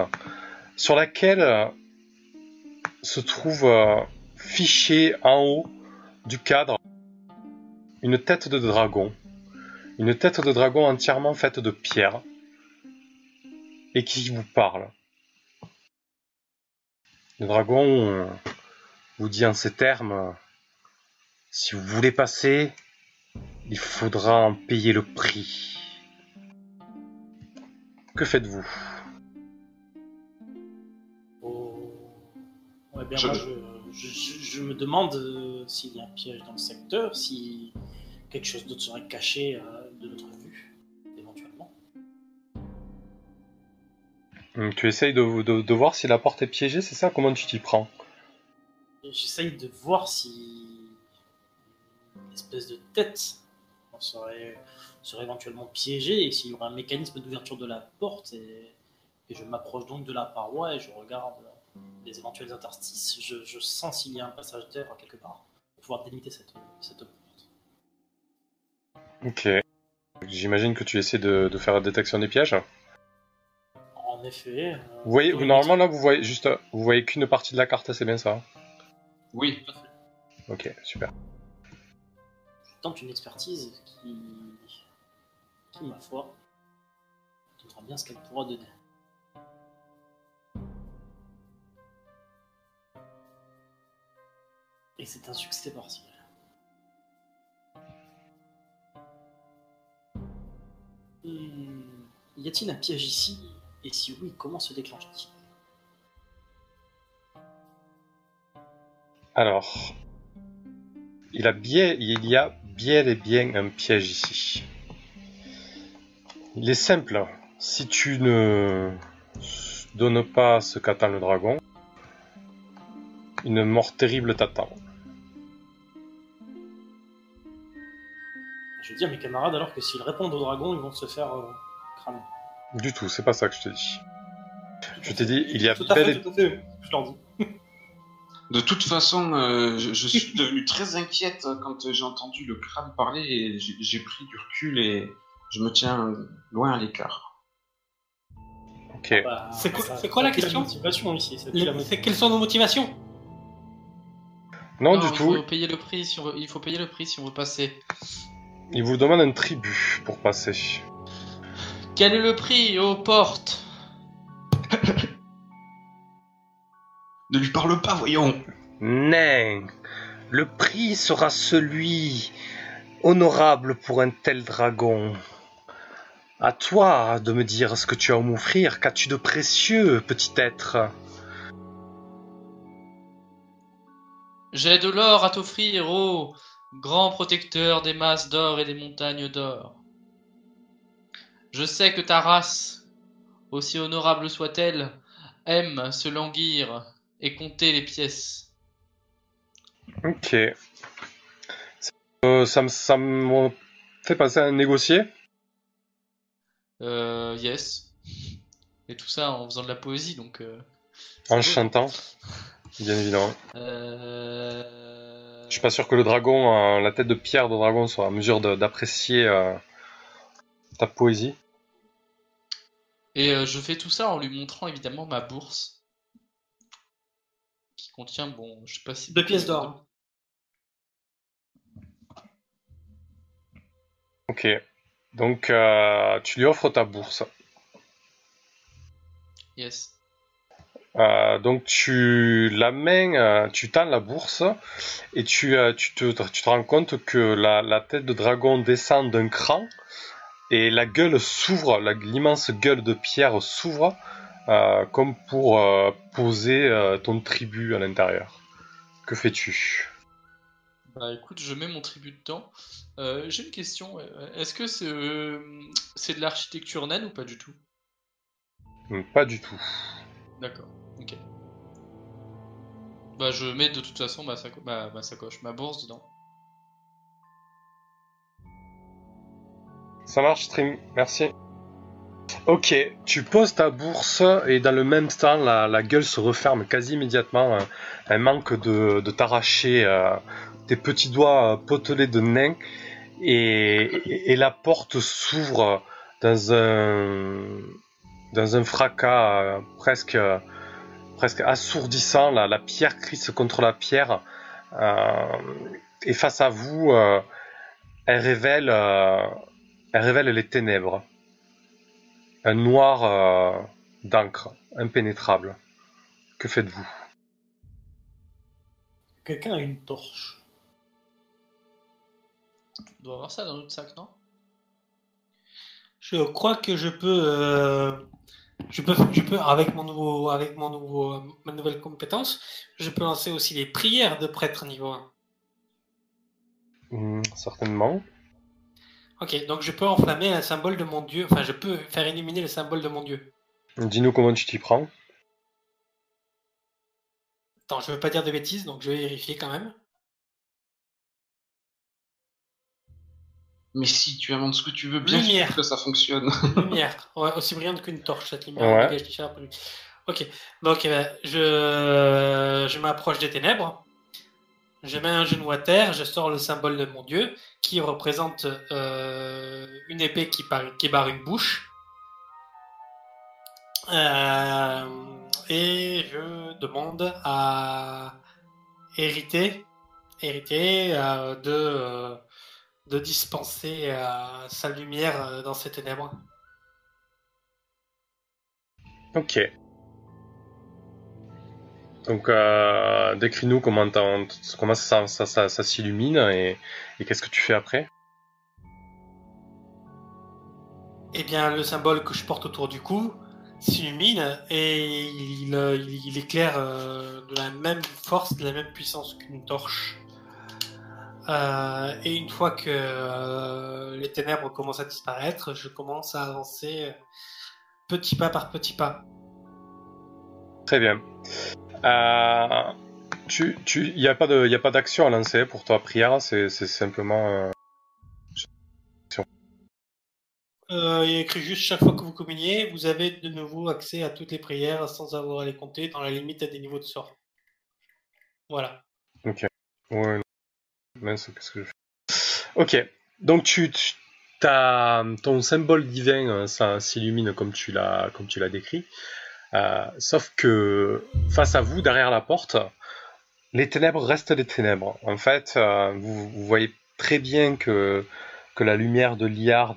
sur laquelle se trouve euh, fichée en haut du cadre une tête de dragon. Une tête de dragon entièrement faite de pierre et qui vous parle. Le dragon euh, vous dit en ces termes Si vous voulez passer, il faudra en payer le prix. Que faites-vous? Bien, Je- moi, je, je- je- je me demande euh, s'il y a un piège dans le secteur, si quelque chose d'autre serait caché euh, de notre vue, éventuellement. Tu essayes de, de- de voir si la porte est piégée, c'est ça? Comment tu t'y prends? J'essaye de voir si une espèce de tête serait, serait éventuellement piégée et s'il y aurait un mécanisme d'ouverture de la porte. Et, et je m'approche donc de la paroi et je regarde les éventuels interstices. Je, je sens s'il y a un passage d'air quelque part pour pouvoir délimiter cette, cette porte. Ok. J'imagine que tu essaies de, de faire la détection des pièges. En effet. euh, Vous voyez, vous- normalement là, vous voyez juste, vous voyez qu'une partie de la carte, c'est bien ça Oui. Ok, super. Je tente une expertise qui, qui ma foi, donnera bien ce qu'elle pourra donner. Et c'est un succès partiel. Hmm, y a-t-il un piège ici? Et si oui, comment se déclenche-t-il? Alors, il, il y a bien et bien un piège ici. Il est simple. Si tu ne donnes pas ce qu'attend le dragon, une mort terrible t'attend. Dis à mes camarades alors que s'ils répondent au dragon, ils vont se faire euh, cramer. Du tout, c'est pas ça que je t'ai dit. Je t'ai dit, il y a Tout à bel fait, et tout à fait. Je leur dis. De toute façon, euh, je, je suis devenu très inquiète quand j'ai entendu le crâne parler et j'ai pris du recul et je me tiens loin à l'écart. Ok. Bah, C'est quoi- ça- c'est quoi la question motivation ici. ça tue Les- la motivation. c'est- Quelles sont nos motivations? Non, du il tout. Faut payer le prix si on veut, il faut payer le prix si on veut passer. Il vous demande un tribut pour passer. Quel est le prix aux portes Ne lui parle pas, voyons Nain, le prix sera celui honorable pour un tel dragon. À toi de me dire ce que tu as à m'offrir. Qu'as-tu de précieux, petit être? J'ai de l'or à t'offrir, ô grand protecteur des masses d'or et des montagnes d'or. Je sais que ta race, aussi honorable soit-elle, aime se languir et compter les pièces. Ok. Euh, ça me ça me fait passer à négocier? Euh, yes. Et tout ça en faisant de la poésie, donc. euh, En chantant, bien évidemment. Euh... Je suis pas sûr que le dragon, euh, la tête de pierre de dragon, soit en mesure d'apprécier euh, ta poésie. Et euh, je fais tout ça en lui montrant évidemment ma bourse. Qui contient, bon, je sais pas si. Deux pièces d'or. Ok. Donc, euh, tu lui offres ta bourse. Yes. Euh, donc tu la main, euh, tu tends la bourse et tu, euh, tu, te, tu te rends compte que la, la tête de dragon descend d'un cran et la gueule s'ouvre, l'immense gueule de pierre s'ouvre comme pour poser ton tribut à l'intérieur. Que fais-tu? Bah écoute, je mets mon tribut dedans. J'ai une question. Est-ce que c'est de l'architecture naine ou pas du tout? Pas du tout. D'accord, ok. Bah je mets de toute façon ma, saco- ma, sacoche, ma bourse dedans. Ça marche, stream. Merci. Ok, tu poses ta bourse et dans le même temps, la, gueule se referme quasi immédiatement. Elle manque de, de t'arracher euh, tes petits doigts euh, potelés de nain et, la porte s'ouvre dans un dans un fracas euh, presque presque assourdissant. La, la pierre crisse contre la pierre euh, et face à vous, euh, elle révèle euh, elle révèle les ténèbres. Un noir euh, d'encre, impénétrable. Que faites-vous? Quelqu'un a une torche. On doit avoir ça dans notre sac, non? Je crois que je peux, euh, je peux, je peux avec mon nouveau, avec mon nouveau, euh, ma nouvelle compétence, je peux lancer aussi les prières de prêtre niveau 1. Hmm, Certainement. Ok, donc je peux enflammer un symbole de mon dieu, enfin je peux faire illuminer le symbole de mon dieu. Dis-nous comment tu t'y prends. Attends, je veux pas dire de bêtises, donc je vais vérifier quand même. Mais si tu inventes ce que tu veux, bien Lumière. sûr que ça fonctionne. Lumière, ouais, aussi brillante qu'une torche cette lumière. Ouais. Ok, donc eh ben, je, je m'approche des ténèbres. Je mets un genou à terre, je sors le symbole de mon dieu, qui représente euh, une épée qui, par- qui barre une bouche. Euh, et je demande à hériter, hériter euh, de, euh, de dispenser euh, sa lumière euh, dans ces ténèbres. Ok. Donc, euh, décris-nous comment, ça, ça, ça, ça s'illumine et, et qu'est-ce que tu fais après? Eh bien, le symbole que je porte autour du cou s'illumine et il, il- il éclaire de la même force, de la même puissance qu'une torche. Euh, et une fois que euh, les ténèbres commencent à disparaître, je commence à avancer euh, petit pas par petit pas. Très bien. Euh, tu, tu, il n'y a pas de, y a pas d'action à lancer pour ta prière, c'est, c'est simplement. il est écrit juste chaque fois que vous communiez, vous avez de nouveau accès à toutes les prières sans avoir à les compter dans la limite des niveaux de sort. Voilà. Ouais, non. Mince, qu'est-ce que je fais Ok, donc tu, tu ton symbole divin, euh, ça s'illumine comme tu l'as, comme tu l'as décrit. Euh, sauf que face à vous, derrière la porte, les ténèbres restent des ténèbres. En fait, euh, vous, voyez très bien que que la lumière de Liard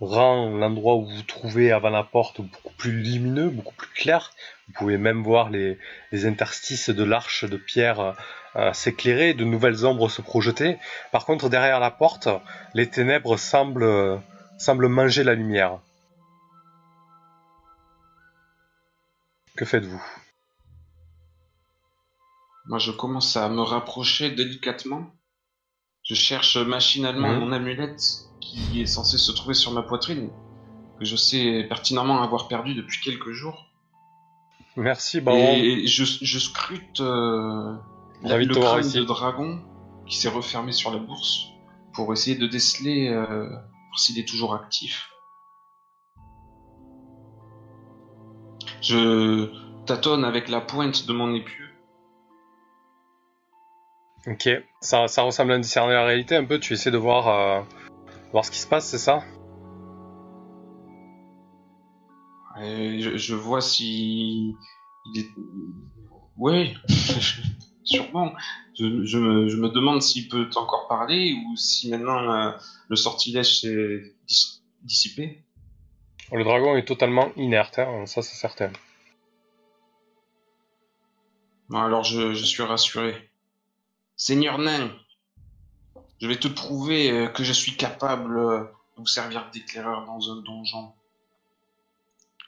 rend l'endroit où vous vous trouvez avant la porte beaucoup plus lumineux, beaucoup plus clair. Vous pouvez même voir les interstices de l'arche de pierre euh, s'éclairer, de nouvelles ombres se projeter. Par contre, derrière la porte, les ténèbres semblent, semblent manger la lumière. Que faites-vous? Moi, je commence à me rapprocher délicatement. Je cherche machinalement Mhm. mon amulette qui est censée se trouver sur ma poitrine, que je sais pertinemment avoir perdu depuis quelques jours. Merci, Baron. Et je, je scrute euh, la- le crâne de dragon qui s'est refermé sur la bourse pour essayer de déceler euh, s'il est toujours actif. Je tâtonne avec la pointe de mon épieu. Ok, ça, ça ressemble à discerner la réalité un peu. Tu essaies de voir, euh, voir ce qui se passe, c'est ça? Et je, je vois si il est. Oui, sûrement. Je, je, me, je me demande s'il peut encore parler ou si maintenant euh, le sortilège s'est dis- dissipé. Le dragon est totalement inerte, hein, ça c'est certain. Bon, alors je, je suis rassuré. Seigneur Nain, je vais te prouver euh, que je suis capable euh, de vous servir d'éclaireur dans un donjon.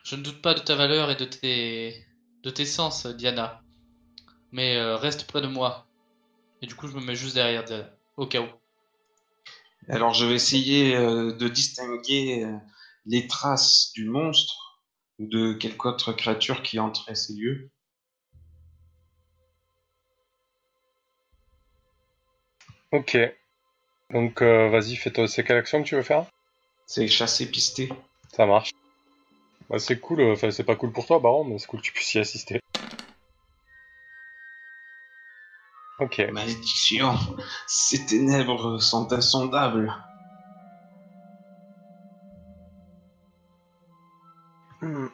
Je ne doute pas de ta valeur et de tes, de tes sens, Diana. Mais euh, reste près de moi. Et du coup, je me mets juste derrière, au cas où. Alors je vais essayer euh, de distinguer euh, les traces du monstre ou de quelque autre créature qui entrait ces lieux. Ok. Donc, euh, vas-y, fais-toi. C'est quelle action que tu veux faire? C'est chasser pisté. Ça marche. Bah, c'est cool. Enfin, c'est pas cool pour toi, Baron, mais c'est cool que tu puisses y assister. Ok. Malédiction, ces ténèbres sont insondables. Hmm.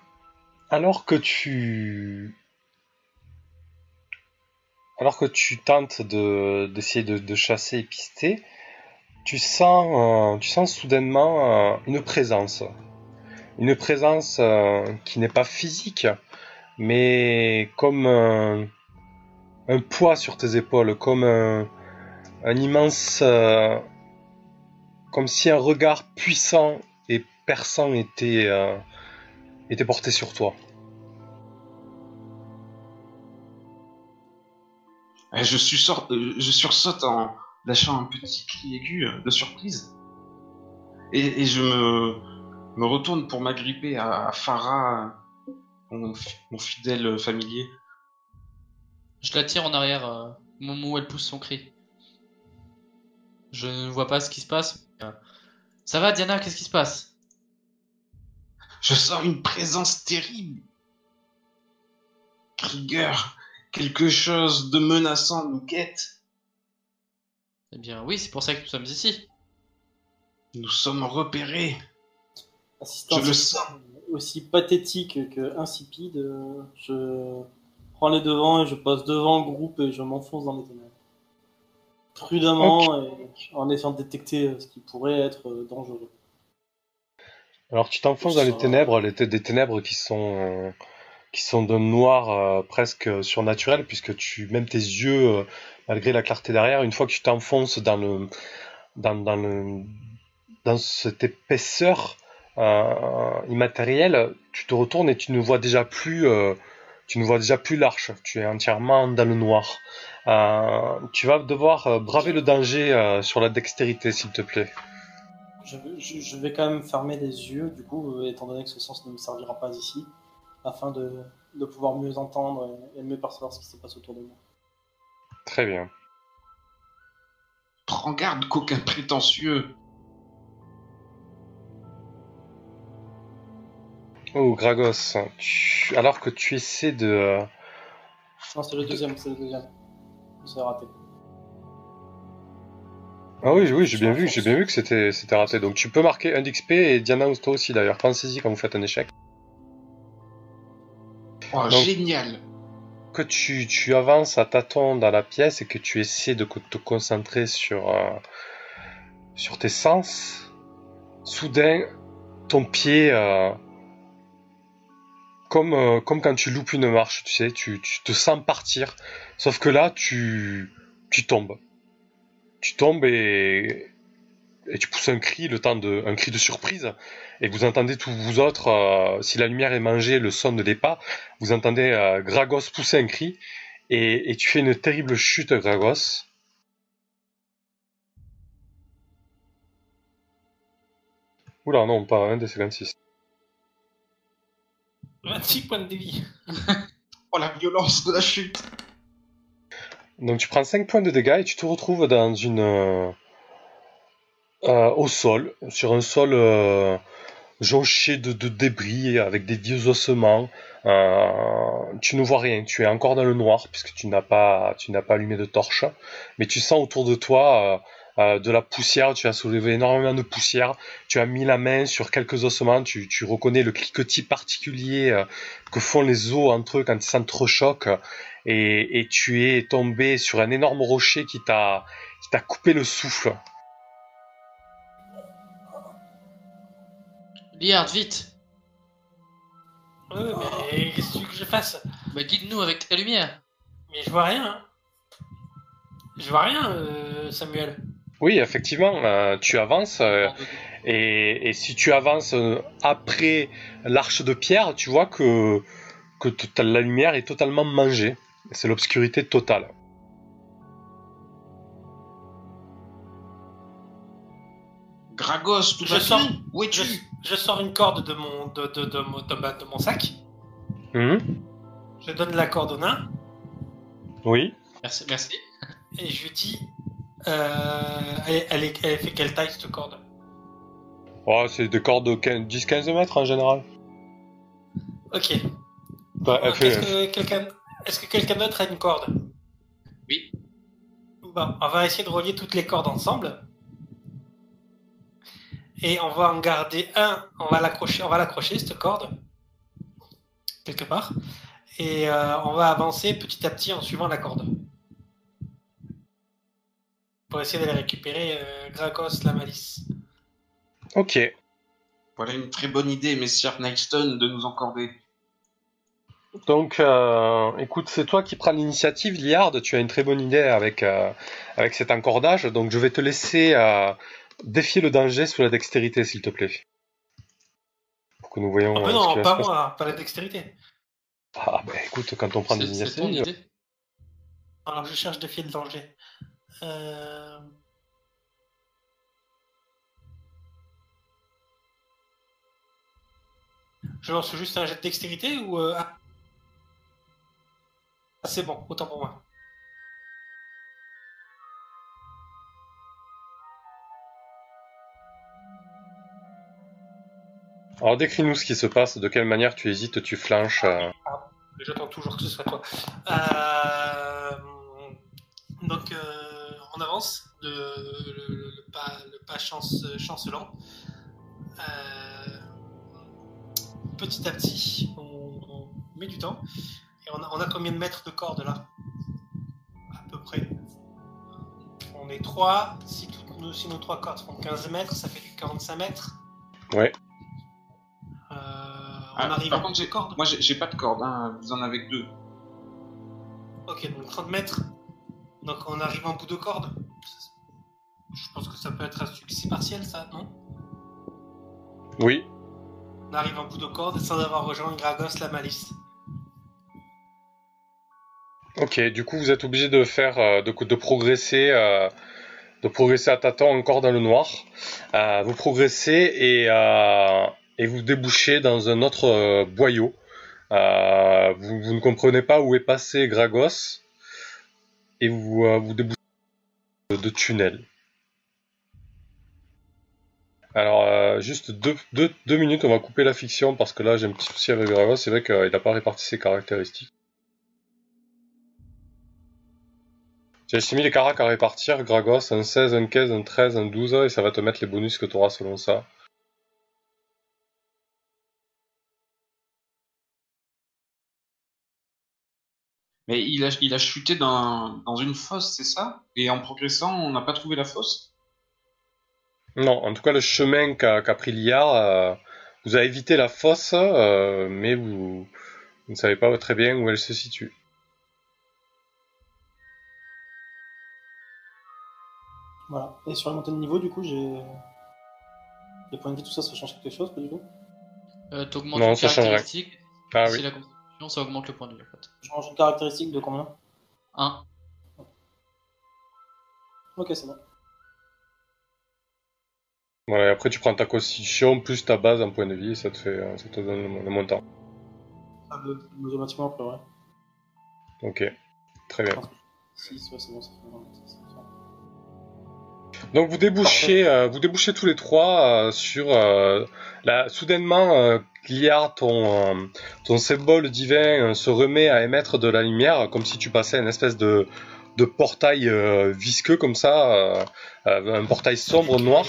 Alors que tu... Alors que tu tentes de d'essayer de, de chasser et pister, tu sens, euh, tu sens soudainement euh, une présence. Une présence euh, qui n'est pas physique, mais comme un, poids sur tes épaules, comme un, immense... euh, comme si un regard puissant et perçant était... euh, était porté sur toi. Et je, sursor- euh, je sursaute en lâchant un petit cri aigu de surprise. Et, je me, retourne pour m'agripper à, Farah, mon fidèle familier. Je la tire en arrière euh, au moment où elle pousse son cri. Je ne vois pas ce qui se passe. mais, euh, Ça va, Diana, qu'est-ce qui se passe? Je sens une présence terrible. Krieger, quelque chose de menaçant nous guette. Eh bien, oui, c'est pour ça que nous sommes ici. Nous sommes repérés. Assistance Je le sens. aussi pathétique que insipide, euh, je prends les devants et je passe devant le groupe et je m'enfonce dans les ténèbres. Prudemment et en essayant de détecter euh, ce qui pourrait être euh, dangereux. Alors tu t'enfonces dans les ténèbres, les des ténèbres qui sont euh, qui sont d'un noir euh, presque surnaturel puisque tu même tes yeux euh, malgré la clarté derrière, une fois que tu t'enfonces dans le dans, dans le dans cette épaisseur euh, immatérielle, tu te retournes et tu ne vois déjà plus euh, tu ne vois déjà plus l'arche. Tu es entièrement dans le noir. Euh, tu vas devoir euh, braver le danger euh, sur la dextérité, s'il te plaît. Je, vais- je- je vais quand même fermer les yeux, du coup, euh, étant donné que ce sens ne me servira pas ici, afin de, de pouvoir mieux entendre et, et mieux percevoir ce qui se passe autour de moi. Très bien. Prends garde qu'aucun prétentieux Oh, Gragos, tu- alors que tu essaies de... euh, Non, c'est le deuxième, c'est le deuxième. C'est raté. Ah oui, oui, j'ai bien vu, j'ai bien vu que c'était c'était raté. Donc tu peux marquer un d'XP et Diana ou toi aussi d'ailleurs. Pensez-y quand vous faites un échec. Oh, Donc- génial Que tu, tu avances à tâtons dans la pièce et que tu essaies de te concentrer sur, euh, sur tes sens, soudain, ton pied, euh, comme, euh, comme quand tu loupes une marche, tu sais, tu, te sens partir, sauf que là, tu, tu tombes. Tu tombes et, et tu pousses un cri, le temps de, un cri de surprise, et vous entendez tous vous autres, euh, si la lumière est mangée, le son ne l'est pas, vous entendez euh, Gragos pousser un cri, et, et tu fais une terrible chute, Gragos. Oula, non, pas un des 56. 26 points de vie. Oh la violence de la chute Donc tu prends 5 points de dégâts et tu te retrouves dans une... euh, euh, au sol, sur un sol euh, jonché de, de débris avec des vieux ossements. Euh, tu ne vois rien, tu es encore dans le noir puisque tu n'as pas, tu n'as pas allumé de torche, mais tu sens autour de toi euh, euh, de la poussière, tu as soulevé énormément de poussière, tu as mis la main sur quelques ossements, tu, tu reconnais le cliquetis particulier euh, que font les os entre eux quand ils s'entrechoquent, et, et tu es tombé sur un énorme rocher qui t'a qui t'a coupé le souffle. Liard, vite Ouais, mais qu'est-ce que tu veux que je fasse? Bah, guide-nous avec ta lumière Mais je vois rien. hein. Je vois rien, euh, Samuel. Oui, effectivement, euh, tu avances. Euh, et, et, si tu avances euh, après l'arche de pierre, tu vois que, que la lumière est totalement mangée. C'est l'obscurité totale. Gragos, tout je sors, Où je, je, sors une corde de mon, de, de, de, mon sac. Hum. Je donne la corde au nain. Oui. Merci, merci. Et je lui dis elle, elle, est- elle fait quelle taille cette corde? Oh, c'est des cordes de 15 10-15 mètres en général. Ok. Bah, Euh, Est-ce que quelqu'un est-ce que quelqu'un d'autre a une corde? Oui. Bon, on va essayer de relier toutes les cordes ensemble. Et on va en garder un, on va l'accrocher, on va l'accrocher cette corde quelque part. Et euh, on va avancer petit à petit en suivant la corde. Pour essayer d'aller récupérer euh, Gragos la malice. Ok. Voilà une très bonne idée, messire Nightstone, de nous encorder. Donc, euh, écoute, c'est toi qui prends l'initiative, Liard. Tu as une très bonne idée avec, euh, avec cet encordage. Donc, je vais te laisser euh, défier le danger sous la dextérité, s'il te plaît. Pour que nous voyons. Ah, ce non, pas moi, pas la dextérité. Ah, bah écoute, quand on prend des C'est ton initiatives. idée. Alors je cherche défier le danger. Euh... Je lance juste un jet de dextérité ou... euh, Ah, c'est bon, autant pour moi. Alors, décris-nous ce qui se passe, de quelle manière tu hésites, tu flanches. euh. J'attends toujours que ce soit toi. Euh, Donc, on avance, le, le- le pas, le pas chance, chancelant. Euh, Petit à petit, on, on met du temps. Et on a, on a combien de mètres de corde là? À peu près. On est 3. Si, nos- si nos trois cordes font 15 mètres, ça fait du 45 mètres. Ouais. Euh, on Ah, arrive par en contre, j'ai corde. Moi, j'ai j'ai pas de corde, hein. vous en avez que deux. Ok, donc 30 mètres. Donc on arrive en bout de corde. Je pense que ça peut être un succès partiel, ça, non? Oui. On arrive en bout de corde sans avoir rejoint Gragos la malice. Ok, du coup, vous êtes obligé de faire, euh, de, de progresser, euh, de progresser à tâtons encore dans le noir. Euh, vous progressez et, euh, et vous débouchez dans un autre euh, boyau. Vous, vous ne comprenez pas où est passé Gragos et vous euh, vous débouchez de, tunnels. Alors, euh, juste deux, minutes, on va couper la fiction parce que là j'ai un petit souci avec Gragos. C'est vrai qu'il n'a pas réparti ses caractéristiques. J'ai mis les caracs à répartir, Gragos, un 16, un 15, un 13, un 12, et ça va te mettre les bonus que tu auras selon ça. Mais il a, il a chuté dans, dans une fosse, c'est ça? Et en progressant, on n'a pas trouvé la fosse? Non, en tout cas, le chemin qu'a qu'a pris Liard euh, vous a évité la fosse, euh, mais vous, vous ne savez pas très bien où elle se situe. Voilà. Et sur la montée de niveau, du coup, j'ai. Les points de vie, tout ça, ça change quelque chose, pas du tout? Euh, T'augmentes Non, une ça change rien. caractéristique. Ah oui. la constitution, ça augmente le point de vie en fait. Je change une caractéristique de combien? 1. Ok, c'est bon. Voilà, et après tu prends ta constitution plus ta base en point de vie, et ça te fait, euh, ça te donne le, le montant. Ça me automatiquement après, ouais. Ok, très bien. 6, ouais, c'est bon, ça fait vraiment- ça fait- Donc vous débouchez, euh, vous débouchez tous les trois euh, sur euh, la, soudainement euh, Liard, ton euh, ton symbole divin euh, se remet à émettre de la lumière comme si tu passais une espèce de de portail euh, visqueux comme ça, euh, euh, un portail sombre noir.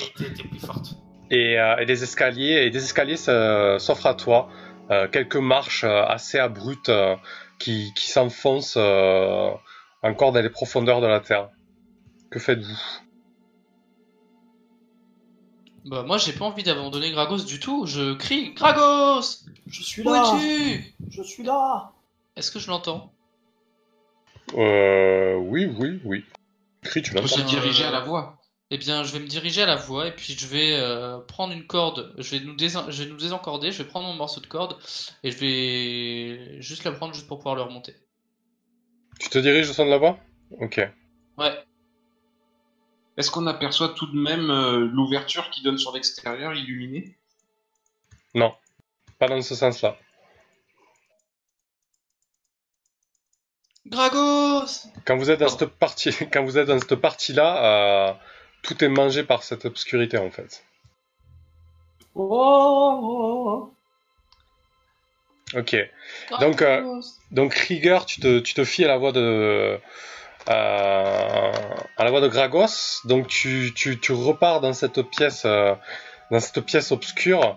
Et, euh, et des escaliers et des escaliers s'offrent à toi, Euh, quelques marches euh, assez abruptes euh, qui qui s'enfoncent euh, encore dans les profondeurs de la terre. Que faites-vous? Bah, moi j'ai pas envie d'abandonner Gragos du tout. Je crie Gragos Je suis Où là es-tu? Je suis là Est-ce que je l'entends? Euh, oui, oui, oui. Cri, tu l'entends. se Euh, diriger à la voie. Eh bien, je vais me diriger à la voie et puis je vais euh, prendre une corde. Je vais nous désen- je vais nous désencorder. Je vais prendre mon morceau de corde et je vais juste la prendre juste pour pouvoir le remonter. Tu te diriges au son de là-bas Ok. Ouais. Est-ce qu'on aperçoit tout de même euh, l'ouverture qui donne sur l'extérieur illuminée? Non, pas dans ce sens-là. Gragos Quand vous êtes dans cette partie, quand vous êtes dans cette partie-là, euh, tout est mangé par cette obscurité en fait. Oh, Ok. Donc, euh, Gragos. Donc Rieger, tu te, tu te fies à la voix de euh, à la voix de Gragos. Donc tu, tu, tu repars dans cette pièce euh, dans cette pièce obscure.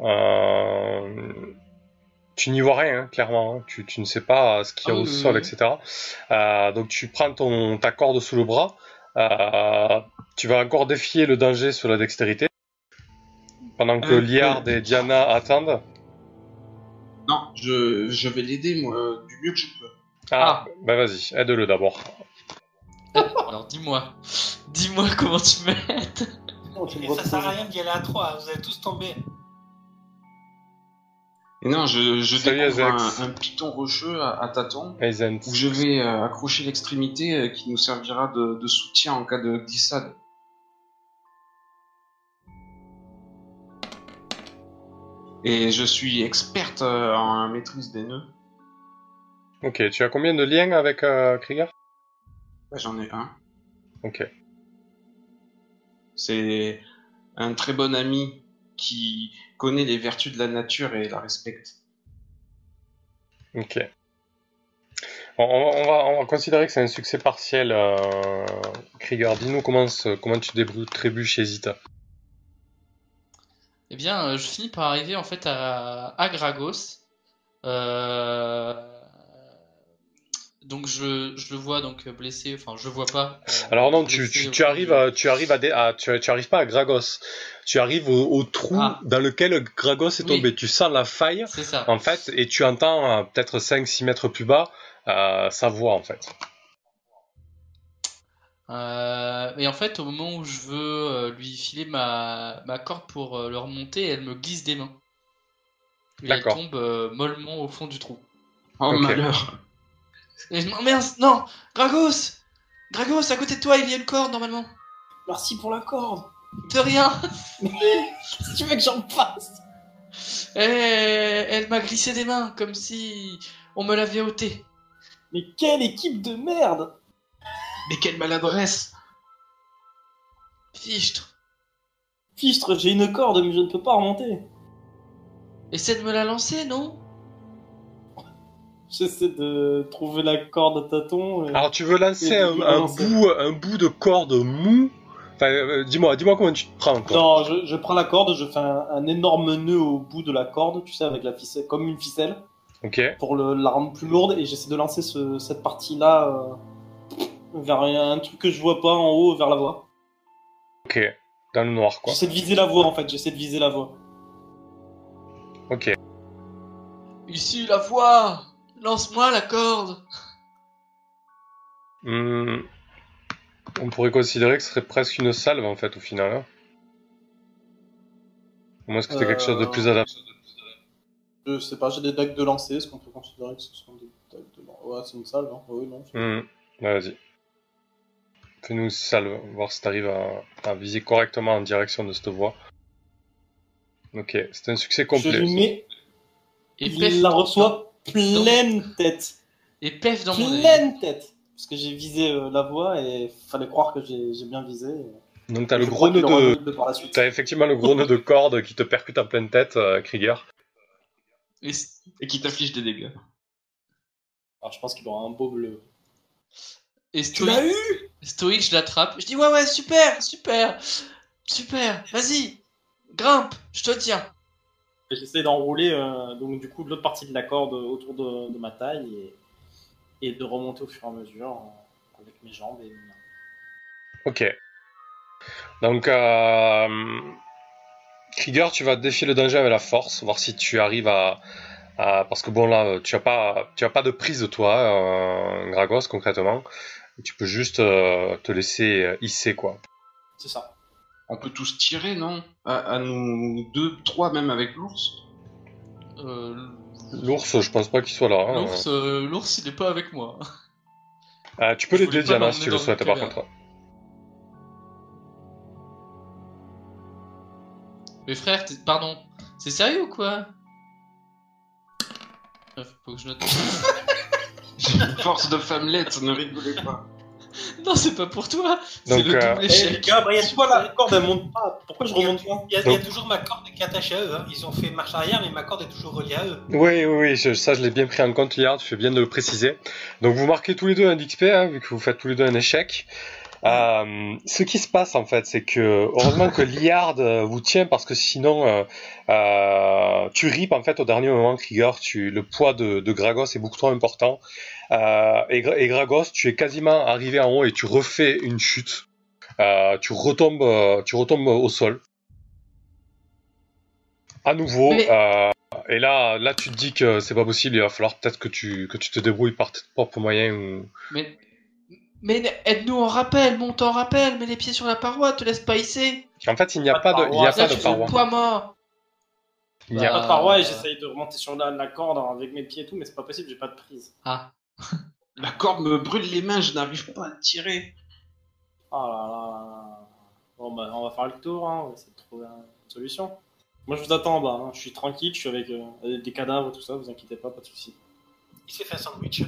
Euh, tu n'y vois rien, hein, clairement. hein. Tu, tu ne sais pas ce qu'il y a Ah au oui, sol, oui. etc. Euh, donc tu prends ton ta corde sous le bras. Euh, tu vas encore défier le danger sur la dextérité. Pendant que Euh, Liard euh, et Diana attendent. Non, je, je vais l'aider, moi, euh, du mieux que je peux. Ah, bah vas-y, aide-le d'abord. Alors dis-moi, dis-moi comment tu m'aides. Tu me Et ça sert à rien d'y aller à trois, vous allez tous tomber. Et non, je, je Salut, découvre Azax. un, un piton rocheux à, à tâtons où je vais euh, accrocher l'extrémité euh, qui nous servira de, de soutien en cas de glissade. Et je suis experte euh, en maîtrise des nœuds. Ok, tu as combien de liens avec euh, Krieger? J'en ai un. Ok. C'est un très bon ami qui connaît les vertus de la nature et la respecte. Ok. Bon, on, va, on, va, on va considérer que c'est un succès partiel. Euh... Krieger, dis-nous comment, tu débrouilles trébuches chez Zita. Eh bien, euh, je finis par arriver en fait à, à Gragos. Euh, Donc je, je le vois donc blessé, enfin je le vois pas. euh, Alors non, tu, blessé tu, arrives à, tu arrives à, dé- à- tu, tu arrives pas à Gragos. Tu arrives au, au trou Ah. dans lequel Gragos est Oui. tombé. Tu sens la faille ça. en fait et tu entends euh, peut-être 5-6 mètres plus bas euh, sa voix en fait. Euh, et en fait, au moment où je veux lui filer ma, ma corde pour le remonter, elle me glisse des mains. Et elle tombe euh, mollement au fond du trou. Oh Ok. malheur Et je non, merde, non Gragos Gragos, à côté de toi, il y a une corde normalement. Merci pour la corde. De rien Si tu veux que j'en passe. Et Elle m'a glissé des mains, comme si on me l'avait ôté. Mais quelle équipe de merde Mais quelle maladresse Fichtre Fichtre, j'ai une corde, mais je ne peux pas remonter. Essaie de me la lancer, non? J'essaie de trouver la corde à tâtons. et- Alors tu veux lancer un, un bout, un bout de corde mou? Enfin, euh, dis-moi, dis-moi comment tu te prends quoi. Non, je, je prends la corde, je fais un, un énorme nœud au bout de la corde, tu sais, avec la ficelle, comme une ficelle, Ok. pour le, la rendre plus lourde, et j'essaie de lancer ce- cette partie-là euh, vers un, un truc que je vois pas en haut, vers la voie. Ok. Dans le noir quoi. J'essaie de viser la voie, en fait, j'essaie de viser la voie. Ok. Ici, la voix Lance-moi la corde Hmm. On pourrait considérer que ce serait presque une salve en fait au final. Hein. Ou est-ce que c'était quelque chose de plus Euh, adapté? Je sais pas, j'ai des dagues de lancer, est-ce qu'on peut considérer que ce sont des dagues de lancer? Ouais, c'est une salve, hein Oui, non. c'est- Hmm. Ouais, Vas-y. Fais-nous une salve, voir si t'arrives à, à viser correctement en direction de cette voie. Ok, c'est un succès Je complet. lui mets, Et il la reçoit pleine tête. et pef dans mon œil. Pleine tête Parce que j'ai visé euh, la voie et fallait croire que j'ai bien visé. et- Donc t'as le gros nœud de... double par la suite. T'as effectivement le gros nœud de corde qui te percute en pleine tête, euh, Krieger. Et, qui t'affiche des dégâts. Alors je pense qu'il aura un beau bleu. et Tu l'as eu stoïque, je l'attrape. Je dis ouais, ouais, super, super, super, vas-y, grimpe, je te tiens. J'essaie d'enrouler euh, donc du coup l'autre partie de la corde autour de, de ma taille et, et de remonter au fur et à mesure euh, avec mes jambes et. Ok. Donc, euh, Krieger, tu vas défier le danger avec la force, voir si tu arrives à, à- parce que bon là, tu as pas, tu as pas de prise de toi, euh, Gragos concrètement. Tu peux juste euh, te laisser euh, hisser quoi. C'est ça on peut tous tirer, non? À, nous deux, trois, même avec l'ours? Euh, l'ours, je pense pas qu'il soit là. Hein. L'ours, euh, l'ours, il est pas avec moi. Ah, tu peux les deux diamants si tu le souhaites, par contre. Mais frère, pardon, c'est sérieux ou quoi? Ah, faut que je note. J'ai une force de femmelette, ne rigolez pas. non, c'est pas pour toi. C'est Donc, le euh, double Eh, échec. Gabriel, pourquoi la corde elle monte pas Pourquoi je remonte pas Il y, a, il y a toujours ma corde qui est attachée à eux. hein. Ils ont fait marche arrière, mais ma corde est toujours reliée à eux. Oui, oui, oui, je- ça je l'ai bien pris en compte, Liard, tu fais bien de le préciser. Donc vous marquez tous les deux un XP, hein, vu que vous faites tous les deux un échec. Euh, ce qui se passe en fait, c'est que heureusement que Liard euh, vous tient parce que sinon euh, euh, tu ripes en fait au dernier moment, Krieger. Tu, le poids de, de Gragos est beaucoup trop important. Euh, et, Gra- et Gragos, tu es quasiment arrivé en haut et tu refais une chute. Euh, tu retombes, euh, tu retombes au sol. À nouveau. Mais- euh, et là, là, tu te dis que c'est pas possible. Il va falloir peut-être que tu que tu te débrouilles par tes propres moyens. Ou... Mais, mais aide-nous en rappel, monte en rappel, mets les pieds sur la paroi, te laisse pas hisser. En fait, il n'y a Pas pas de de, il n'y a paroi, pas de paroi. poids mort. Il n'y a- Pas de paroi et j'essaye de remonter sur la, la corde avec mes pieds et tout, mais c'est pas possible, j'ai pas de prise. Ah. La corde me brûle les mains, je n'arrive pas à tirer. Ah là là. Bon bah on va faire le tour, hein. on va essayer de trouver une solution. Moi je vous attends en bas, hein. je suis tranquille, je suis avec euh, avec des cadavres tout ça, vous inquiétez pas, pas de soucis. Il s'est fait un sandwich.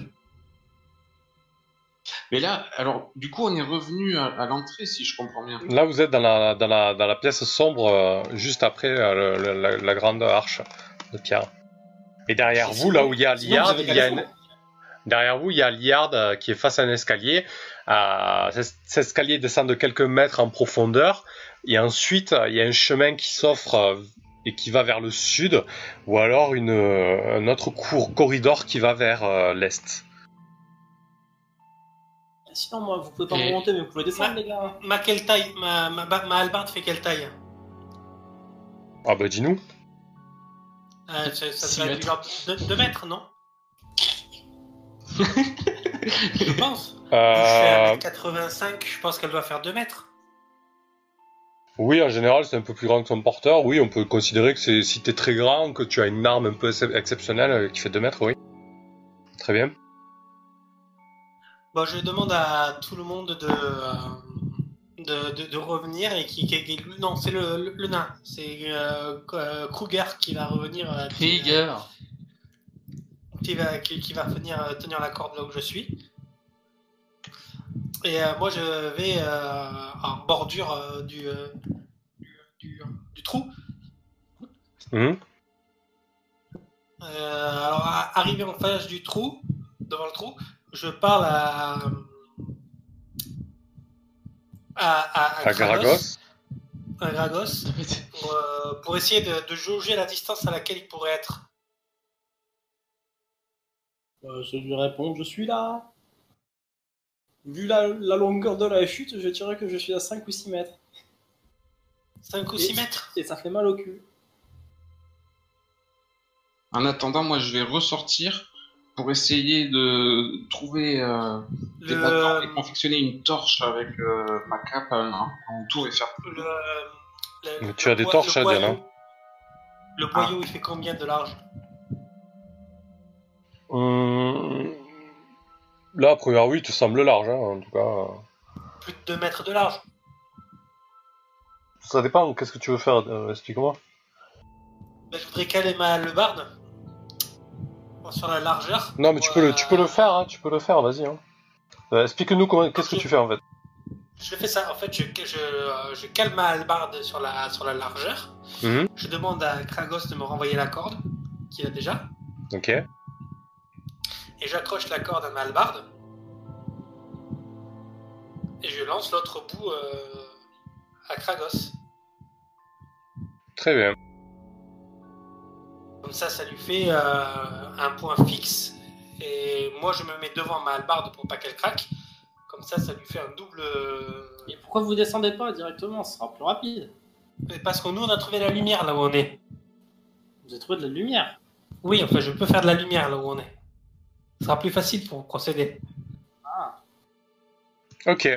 Mais là, alors, du coup, on est revenu à, à l'entrée, si je comprends bien. Là, vous êtes dans la, dans la, dans la pièce sombre, euh, juste après euh, le- la, la grande arche de pierre. Et derrière vous, là où il y a avez il y a une-. Derrière vous, il y a Liard euh, qui est face à un escalier. Euh, cet escalier descend de quelques mètres en profondeur. Et ensuite, euh, il y a un chemin qui s'offre euh, et qui va vers le sud, ou alors une, euh, un autre cour, corridor qui va vers euh, l'est. Sinon moi vous pouvez pas Et- monter mais vous pouvez descendre Ouais. les gars. Ma quelle taille ma, ma, ma, ma hallebarde fait quelle taille? Ah bah dis-nous. euh, Ça, ça Six devrait être du genre 2 mètres, non? Je pense. Je Euh, fais 1m85, je pense qu'elle doit faire 2 mètres. Oui, en général, c'est un peu plus grand que son porteur. Oui, on peut considérer que c'est si t'es très grand, que tu as une arme un peu excep- exceptionnelle euh, qui fait 2 mètres, oui. Très bien. Bon, je demande à tout le monde de, euh, de, de, de revenir et qui, qui- qui- non, c'est le, le, le nain, c'est euh, Kruger qui va revenir. euh, Krieger. Qui va, qui, qui va venir euh, tenir la corde là où je suis. Et euh, moi, je vais euh, en bordure euh, du, euh, du, du- du trou. Mhm. Euh, alors, à- arrivé en face du trou, devant le trou, je parle à. à, à, À Gragos. à Gragos, pour, euh, pour essayer de, de jauger la distance à laquelle il pourrait être. Euh, je lui réponds, je suis là. Vu la, la longueur de la chute, je dirais que je suis à 5 ou 6 mètres. 5 ou Et- 6 mètres? Et ça fait mal au cul. En attendant, moi, je vais ressortir pour essayer de trouver euh, des Le- bâtons et confectionner une torche avec euh, ma cape en, en tour et faire. le, le- Mais tu as des torches, le hein, boyau- Diana Le boyau, il fait combien de large? Hum, Là, première vue, il te semble large, hein, en tout cas. Plus de 2 mètres de large. Ça dépend, qu'est-ce que tu veux faire euh, Explique-moi. Ben, je voudrais caler ma lebarde sur la largeur. Non, mais tu peux, le, tu peux le faire, hein, tu peux le faire, vas-y. Hein. Euh, Explique-nous comment, qu'est-ce que tu fais en fait. Je fais ça. En fait, je, je, je cale ma hallebarde sur la, sur la largeur. Mhm. Je demande à Kragos de me renvoyer la corde, qu'il a déjà. Ok. Et j'accroche la corde à ma hallebarde. Et je lance l'autre bout euh, à Kragos. Très bien. Comme ça, ça lui fait euh, un point fixe. Et moi, je me mets devant ma hallebarde pour pas qu'elle craque. Comme ça, ça lui fait un double. euh, Et pourquoi vous descendez pas directement? Ce sera plus rapide. Parce que nous, on a trouvé la lumière là où on est. Vous avez trouvé de la lumière? Oui, enfin, je peux faire de la lumière là où on est. Ce sera plus facile pour procéder. Ok.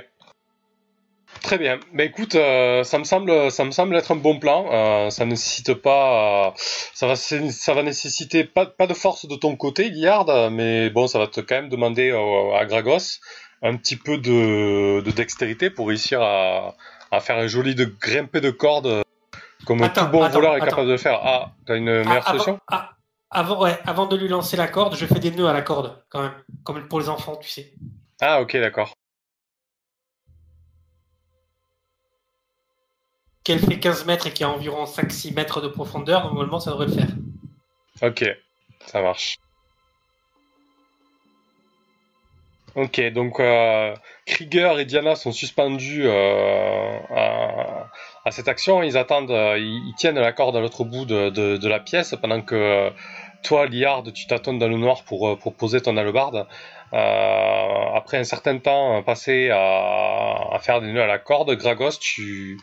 Très bien. Bah écoute, euh, ça me semble, ça me semble être un bon plan. Euh, ça nécessite pas, euh, ça va, ça va nécessiter pas, pas de force de ton côté, Guillard, mais bon, ça va te quand même demander euh, à Gragos un petit peu de, de dextérité pour réussir à, à faire un joli de grimper de corde Comme Attends, tout bon attends, voleur est attends. capable de faire. Ah, t'as une meilleure Ah, solution? avant, ah, avant, ouais, avant de lui lancer la corde, je fais des nœuds à la corde, quand même. Comme pour les enfants, tu sais. Ah, ok, d'accord. Qu'elle fait 15 mètres et qui a environ 5-6 mètres de profondeur, normalement, ça devrait le faire. Ok, ça marche. Ok, donc euh, Krieger et Diana sont suspendus euh, à, à cette action. Ils attendent, euh, ils, ils tiennent la corde à l'autre bout de, de, de la pièce pendant que toi, Liard, tu tâtonnes dans le noir pour, euh, pour poser ton hallebarde. Euh, après un certain temps passé à, à faire des nœuds à la corde, Gragos, tu,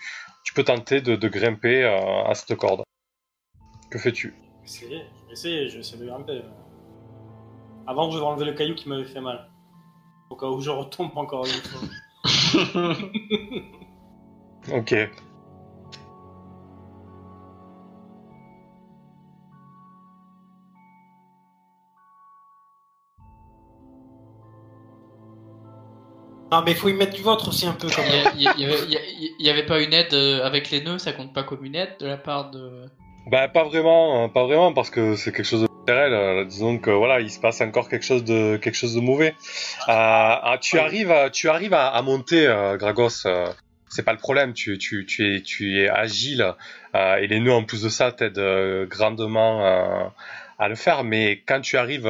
tu peux tenter de, de grimper euh, à cette corde. Que fais-tu? Vais essayer, je vais essayer de grimper. euh. Avant que je vais enlever le caillou qui m'avait fait mal. Au cas où je retombe encore une fois. Ok. Non, mais il faut y mettre du ventre aussi un peu, quand Il y, même. a- il y a- il y avait- pas une aide euh, avec les nœuds, ça compte pas comme une aide de la part de. Bah pas vraiment, hein, pas vraiment parce que c'est quelque chose de naturel. euh, disons que voilà, il se passe encore quelque chose de quelque chose de mauvais. Euh, ah, tu arrives, à, tu arrives à, à monter, euh, Gragos. euh, c'est pas le problème. Tu, tu, tu es tu es agile euh, et les nœuds en plus de ça t'aident grandement euh, à le faire. Mais quand tu arrives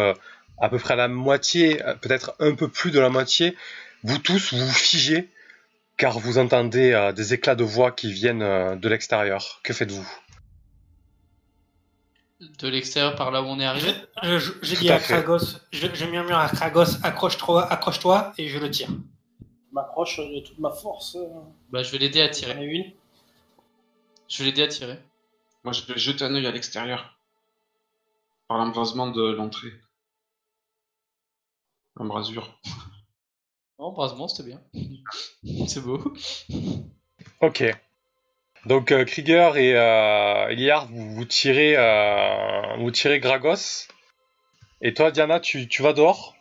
à peu près à la moitié, peut-être un peu plus de la moitié, vous tous vous figez car vous entendez euh, des éclats de voix qui viennent euh, de l'extérieur. Que faites-vous? De l'extérieur par là où on est arrivé? Je- je- J'ai Tout dit à à. Kragos, je, je murmure à Kragos, accroche-toi, accroche-toi, et je le tire. Je m'accroche de toute ma force. euh. Bah, je vais l'aider à tirer. une. Je vais l'aider à tirer. Moi, je vais jeter un œil à l'extérieur. Par l'embrasement de l'entrée. L'embrasure. Embrasement, c'était bien. C'est beau. Ok. Donc euh, Krieger et euh, Eliard, vous, vous tirez, euh, vous tirez Gragos. Et toi, Diana, tu, tu vas dehors?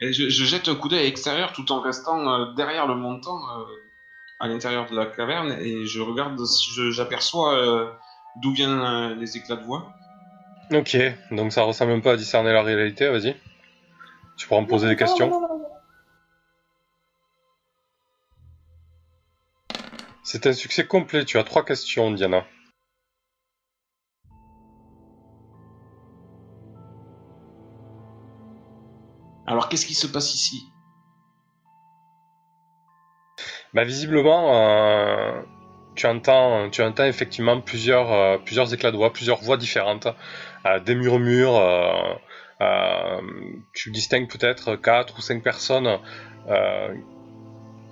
Et je, je jette un coup d'œil à l'extérieur tout en restant euh, derrière le montant euh, à l'intérieur de la caverne et je regarde si j'aperçois euh, d'où viennent euh, les éclats de voix. Ok. Donc ça ressemble un peu à discerner la réalité. Vas-y. Tu pourras me poser des questions. C'est un succès complet. Tu as trois questions, Diana. Alors qu'est-ce qui se passe ici? Bah visiblement, euh, tu entends, tu entends effectivement plusieurs, euh, plusieurs éclats de voix, plusieurs voix différentes, euh, des murmures. tu distingues peut-être quatre ou cinq personnes.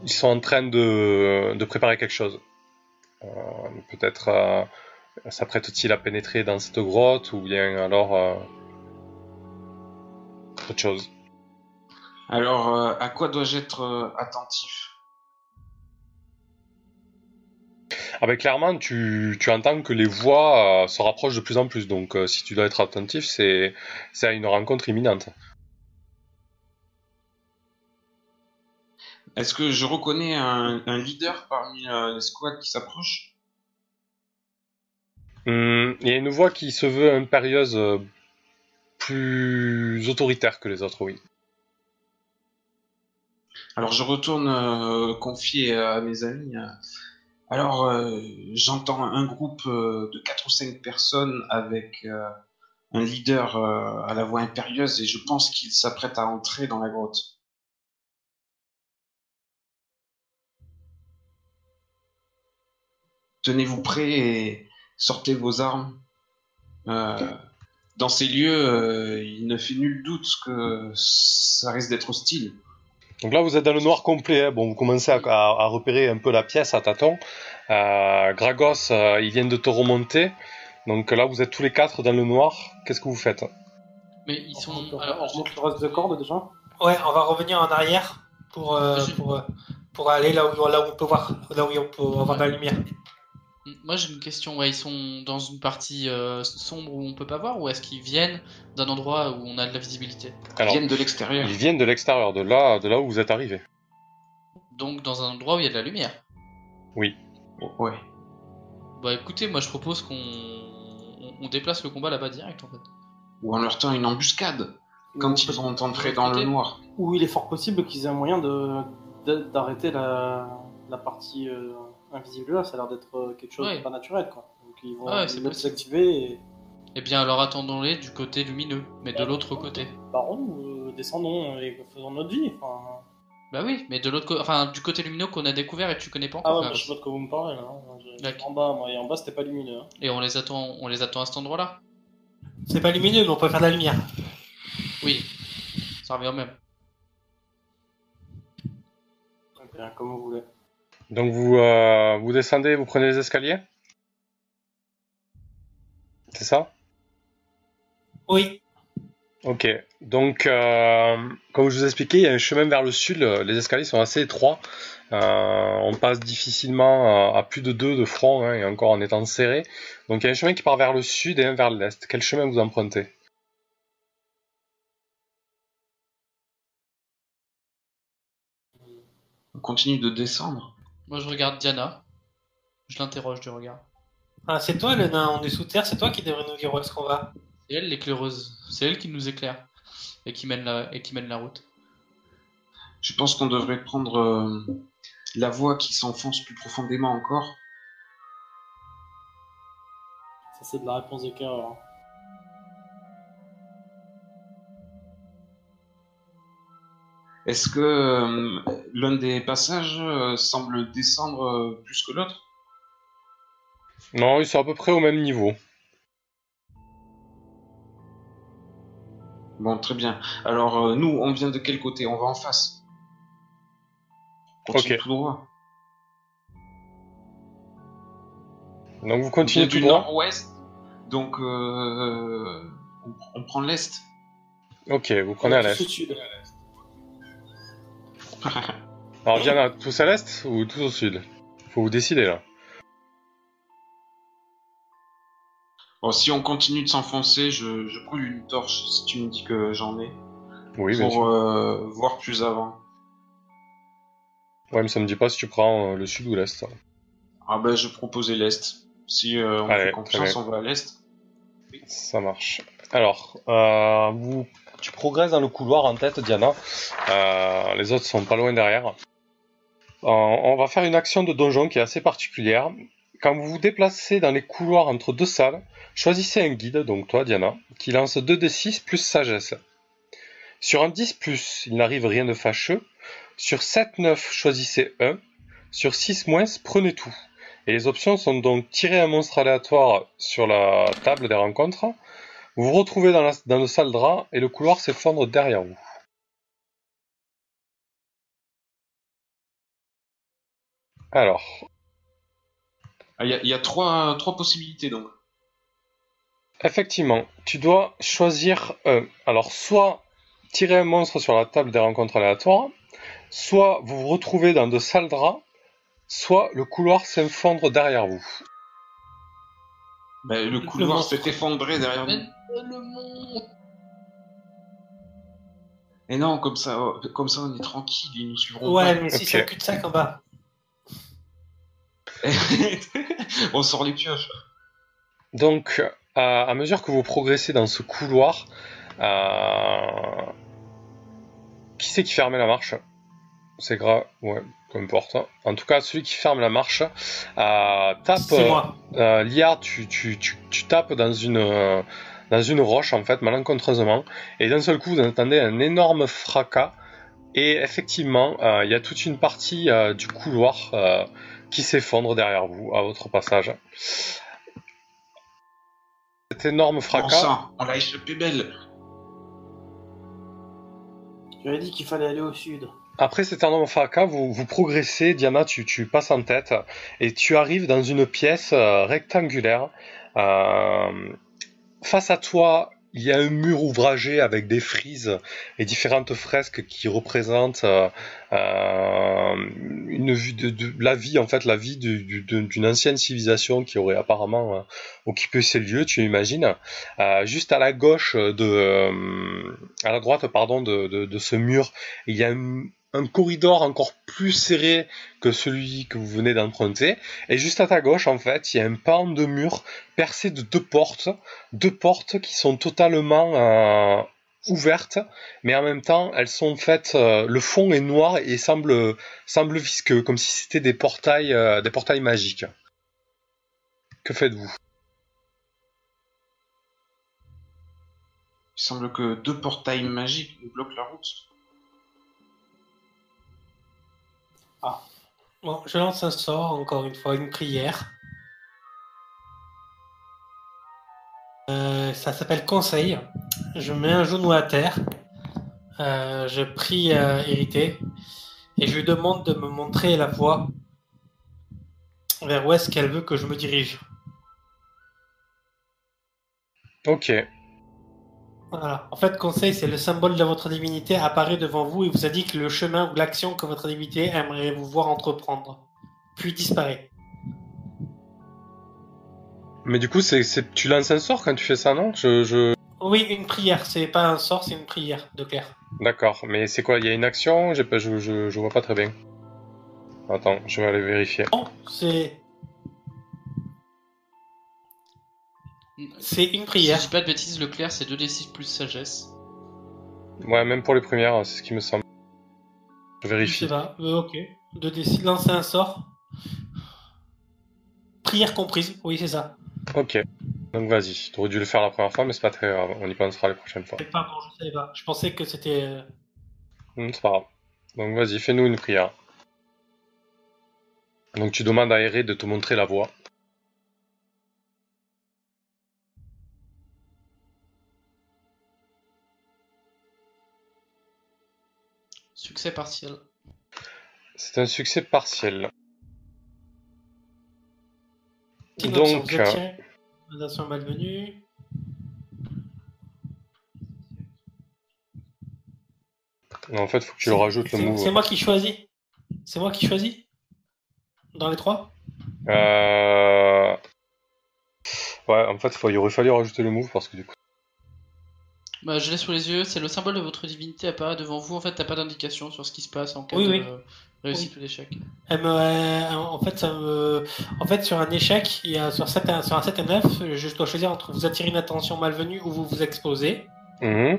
Ils sont en train de, de préparer quelque chose. Euh, peut-être euh, s'apprête-t-il à pénétrer dans cette grotte ou bien alors euh, autre chose. Alors euh, à quoi dois-je être attentif? Ah ben clairement, tu, tu entends que les voix se rapprochent de plus en plus. Donc si tu dois être attentif, c'est c'est à une rencontre imminente. Est-ce que je reconnais un, un leader parmi euh, les squads qui s'approchent? Hum, Il y a une voix qui se veut impérieuse, euh, plus autoritaire que les autres, oui. Alors je retourne euh, confier à mes amis. alors j'entends un groupe de 4 ou 5 personnes avec un leader à la voix impérieuse et je pense qu'il s'apprête à entrer dans la grotte. Tenez-vous prêts et sortez vos armes. Euh, dans ces lieux, euh, il ne fait nul doute que ça risque d'être hostile. Donc là, vous êtes dans le noir complet. hein. Bon, vous commencez à, à- à repérer un peu la pièce à tâtons. Euh, Gragos, euh, ils viennent de te remonter. Donc là, vous êtes tous les quatre dans le noir. Qu'est-ce que vous faites? Mais ils sont. On remonte- alors, on remonte le reste de corde déjà Ouais, on va revenir en arrière pour, euh, pour, pour aller là où, là où on peut voir, là où on peut avoir de la lumière. Moi j'ai une question, ouais, ils sont dans une partie euh, sombre où on peut pas voir ou est-ce qu'ils viennent d'un endroit où on a de la visibilité? Ils viennent de l'extérieur. ils viennent de l'extérieur, de là, de là où vous êtes arrivés. Donc dans un endroit où il y a de la lumière? Oui. Ouais. Bah écoutez, moi je propose qu'on on- on déplace le combat là-bas direct en fait. Ou en leur tend une embuscade quand ils vont entrer dans le noir. Ou il est fort possible qu'ils aient un moyen de de- d'arrêter la, la partie euh, invisible là. Ça a l'air d'être euh, quelque chose Ouais. de pas naturel quoi. Donc ils vont Ouais, possible. désactiver et Eh bien alors attendons-les du côté lumineux, mais de l'autre côté. baron nous descendons et faisons notre vie. Enfin... Bah oui, mais de l'autre côté, enfin du côté lumineux qu'on a découvert et que tu connais pas Ah encore. ouais, bah, je sais pas de quoi vous me parlez là. hein. En bas, moi, et en bas c'était pas lumineux. hein. Et on les attend, on les attend à cet endroit-là. C'est pas lumineux, mais on peut faire de la lumière. Oui, ça revient au même. Donc, euh, comme vous voulez. Donc vous, euh, vous descendez, vous prenez les escaliers? C'est ça? Oui. Ok. Donc, euh, comme je vous ai expliqué, il y a un chemin vers le sud. Les escaliers sont assez étroits. Euh, on passe difficilement à, à plus de deux de front, hein, et encore en étant serré. Donc il y a un chemin qui part vers le sud et un vers l'est. Quel chemin vous empruntez? On continue de descendre? Moi je regarde Diana. Je l'interroge du regard. Ah, c'est toi le nain en dessous de terre, c'est toi qui devrais nous dire où est-ce qu'on va. C'est elle l'éclaireuse. C'est elle qui nous éclaire et qui mène la, et qui mène la route. Je pense qu'on devrait prendre euh, la voie qui s'enfonce plus profondément encore. Ça, c'est de la réponse de cœur. hein. Est-ce que euh, l'un des passages euh, semble descendre euh, plus que l'autre? Non, ils sont à peu près au même niveau. Bon, très bien. Alors, euh, nous, on vient de quel côté? On va en face. On continue Ok. tout droit. Donc vous On continuez tout du droit? nord-ouest, donc euh, on, on prend l'est. Ok, vous prenez à l'est. au sud. Alors Diana, tous à l'est ou tous au sud? Faut vous décider là. Bon, si on continue de s'enfoncer, je, je brûle une torche si tu me dis que j'en ai. Oui, bien pour sûr. euh, voir plus avant. Ouais, mais ça me dit pas si tu prends euh, le sud ou l'est. Ah ben, je proposais l'est. Si euh, on Allez, fait très confiance, bien. on va à l'est. Ça marche. Alors, euh, vous, tu progresses dans le couloir en tête, Diana. Euh, les autres sont pas loin derrière. Euh, on va faire une action de donjon qui est assez particulière. Quand vous vous déplacez dans les couloirs entre deux salles, choisissez un guide, donc toi, Diana, qui lance 2d6 plus sagesse. Sur un 10 plus, il n'arrive rien de fâcheux. Sur 7-9, choisissez 1. Sur 6 moins, prenez tout. Et les options sont donc tirer un monstre aléatoire sur la table des rencontres. Vous vous retrouvez dans, la, dans le salle drap et le couloir s'effondre derrière vous. Alors, Ah, Il y, a- il y a trois, trois possibilités donc. effectivement, tu dois choisir un. Alors, soit tirer un monstre sur la table des rencontres aléatoires, soit vous vous retrouvez dans de salles draps, soit le couloir s'effondre derrière vous. Ben, le couloir s'est effondré derrière nous. Mais le monde Et non, comme ça, oh, comme ça on est tranquille, ils nous suivront Ouais, mais si c'est un cul-de-sac en bas. on sort les pioches. Donc, à, à mesure que vous progressez dans ce couloir, euh, qui c'est qui fermait la marche? C'est grave, ouais, peu importe. En tout cas, celui qui ferme la marche euh, tape. C'est moi. Euh, Liard, tu, tu, tu, tu tapes dans une, euh, dans une roche, en fait, malencontreusement, et d'un seul coup, vous entendez un énorme fracas, et effectivement, euh, il y a toute une partie euh, du couloir euh, qui s'effondre derrière vous, à votre passage. Cet énorme Bon fracas, sang, on échappé belle. J'avais dit qu'il fallait aller au sud. Après cet énorme fracas, vous, vous progressez, Diana, tu, tu passes en tête, et tu arrives dans une pièce euh, rectangulaire. Euh, face à toi, il y a un mur ouvragé avec des frises et différentes fresques qui représentent euh, euh, une vue de, de- la vie, en fait, la vie d'une ancienne civilisation qui aurait apparemment euh, occupé ces lieux, tu imagines. Juste à la gauche de, à la droite, pardon, de, de, de ce mur, il y a un, un corridor encore plus serré que celui que vous venez d'emprunter. Et juste à ta gauche, en fait, il y a un pan de mur percé de deux portes, deux portes qui sont totalement euh, ouvertes, mais en même temps, elles sont faites. euh, le fond est noir et semble visqueux, comme si c'était des portails, euh, des portails magiques. Que faites-vous? Il semble que deux portails magiques nous bloquent la route. Bon, je lance un sort, encore une fois, une prière. Euh, ça s'appelle conseil. Je mets un genou à terre. Euh, je prie euh, Hérité. Et je lui demande de me montrer la voie vers où est-ce qu'elle veut que je me dirige. Ok. Voilà. En fait, conseil, c'est le symbole de votre divinité apparaît devant vous et vous indique le chemin ou l'action que votre divinité aimerait vous voir entreprendre. Puis disparaît. Mais du coup, c'est, c'est- tu lances un sort quand tu fais ça, non? Je, je... Oui, une prière. C'est pas un sort, c'est une prière de clair. D'accord, mais c'est quoi? Il y a une action? J'ai pas, je, je, je vois pas très bien. Attends, je vais aller vérifier. Non, c'est c'est une Si prière. je dis pas de bêtises, le clair c'est 2d6 plus sagesse. Ouais, même pour les premières, c'est ce qui me semble. Je vérifie. pas. Euh, ok. De décider de lancer un sort. Prière comprise. Oui, c'est ça. Ok. Donc vas-y. T'aurais dû le faire la première fois, mais c'est pas très grave. On y pensera les prochaines fois. Pardon, je savais pas. Je pensais que c'était. euh, Hum, c'est pas grave. Donc vas-y, fais-nous une prière. Donc tu demandes à Eré de te montrer la voie. Succès partiel. C'est un succès partiel. Donc, êtes euh, malvenue. en fait, faut que tu le rajoutes le move. C'est moi qui choisis. C'est moi qui choisis? Dans les trois? Euh... Ouais, en fait, il aurait fallu rajouter le move parce que du coup. Bah, je l'ai sous les yeux, c'est le symbole de votre divinité apparaît devant vous. En fait, t'as pas d'indication sur ce qui se passe en cas Oui, de oui. réussite ou d'échec. Elle me- euh, en fait, ça me, en fait, sur un échec, il y a sur, 7 à- sur un 7 et 9, je dois choisir entre vous attirer une attention malvenue ou vous vous exposez. Il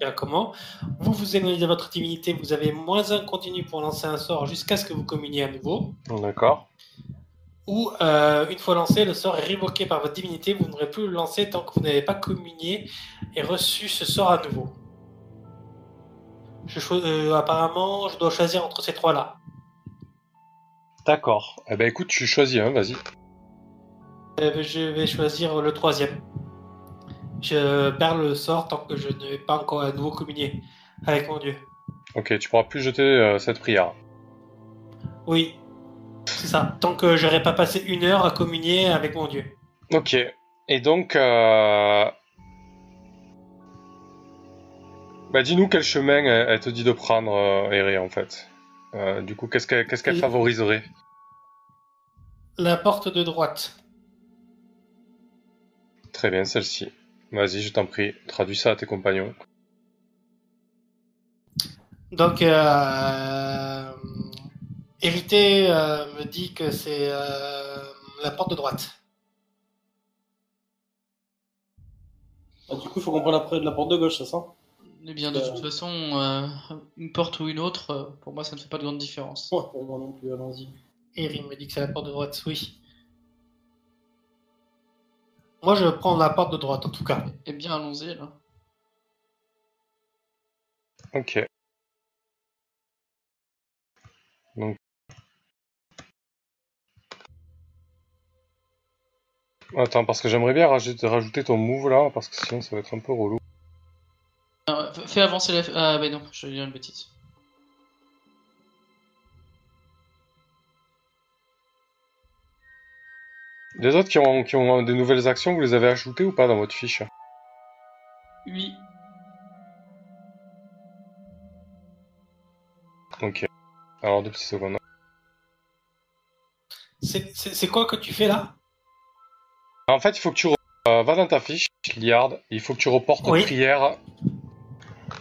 y a comment Vous vous éloignez de votre divinité, vous avez moins un continu pour lancer un sort jusqu'à ce que vous communiez à nouveau. D'accord. Ou euh, une fois lancé, le sort est révoqué par votre divinité, vous n'aurez plus le lancer tant que vous n'avez pas communié et reçu ce sort à nouveau. Je euh, apparemment, je dois choisir entre ces trois-là. D'accord. Eh ben écoute, tu choisis un, vas-y. Euh, je vais choisir le troisième. Je perds le sort tant que je n'ai pas encore à nouveau communié avec mon dieu. Ok, tu pourras plus jeter euh, cette prière. Oui, c'est ça. Tant que j'aurai pas passé une heure à communier avec mon dieu. Ok. Et donc, euh... bah dis-nous quel chemin elle, elle te dit de prendre, euh, Eré, en fait. Euh, du coup, qu'est-ce qu'elle favoriserait? La porte de droite. Très bien, celle-ci. Vas-y, je t'en prie, traduis ça à tes compagnons. Donc, euh, Hérité euh, me dit que c'est euh, la porte de droite. Ah, du coup, il faut qu'on prenne après de la porte de gauche, c'est ça? Eh bien, de Euh. toute façon, euh, une porte ou une autre, pour moi, ça ne fait pas de grande différence. Ouais, pour moi non plus, allons-y. Eric me dit que c'est la porte de droite, oui. Moi, je prends la porte de droite, en tout cas. Eh bien, allons-y, là. Ok. Donc. Attends, parce que j'aimerais bien rajouter, rajouter ton move là, parce que sinon ça va être un peu relou. Euh, fais avancer la... Ah, bah non, je vais dire une bêtise. Les autres qui ont, qui ont des nouvelles actions, vous les avez ajoutées ou pas dans votre fiche? Oui. Ok. Alors deux petites secondes. C'est- c'est quoi que tu fais là? En fait, il faut que tu euh, va dans ta fiche, Liard, il faut que tu reportes Oui. prière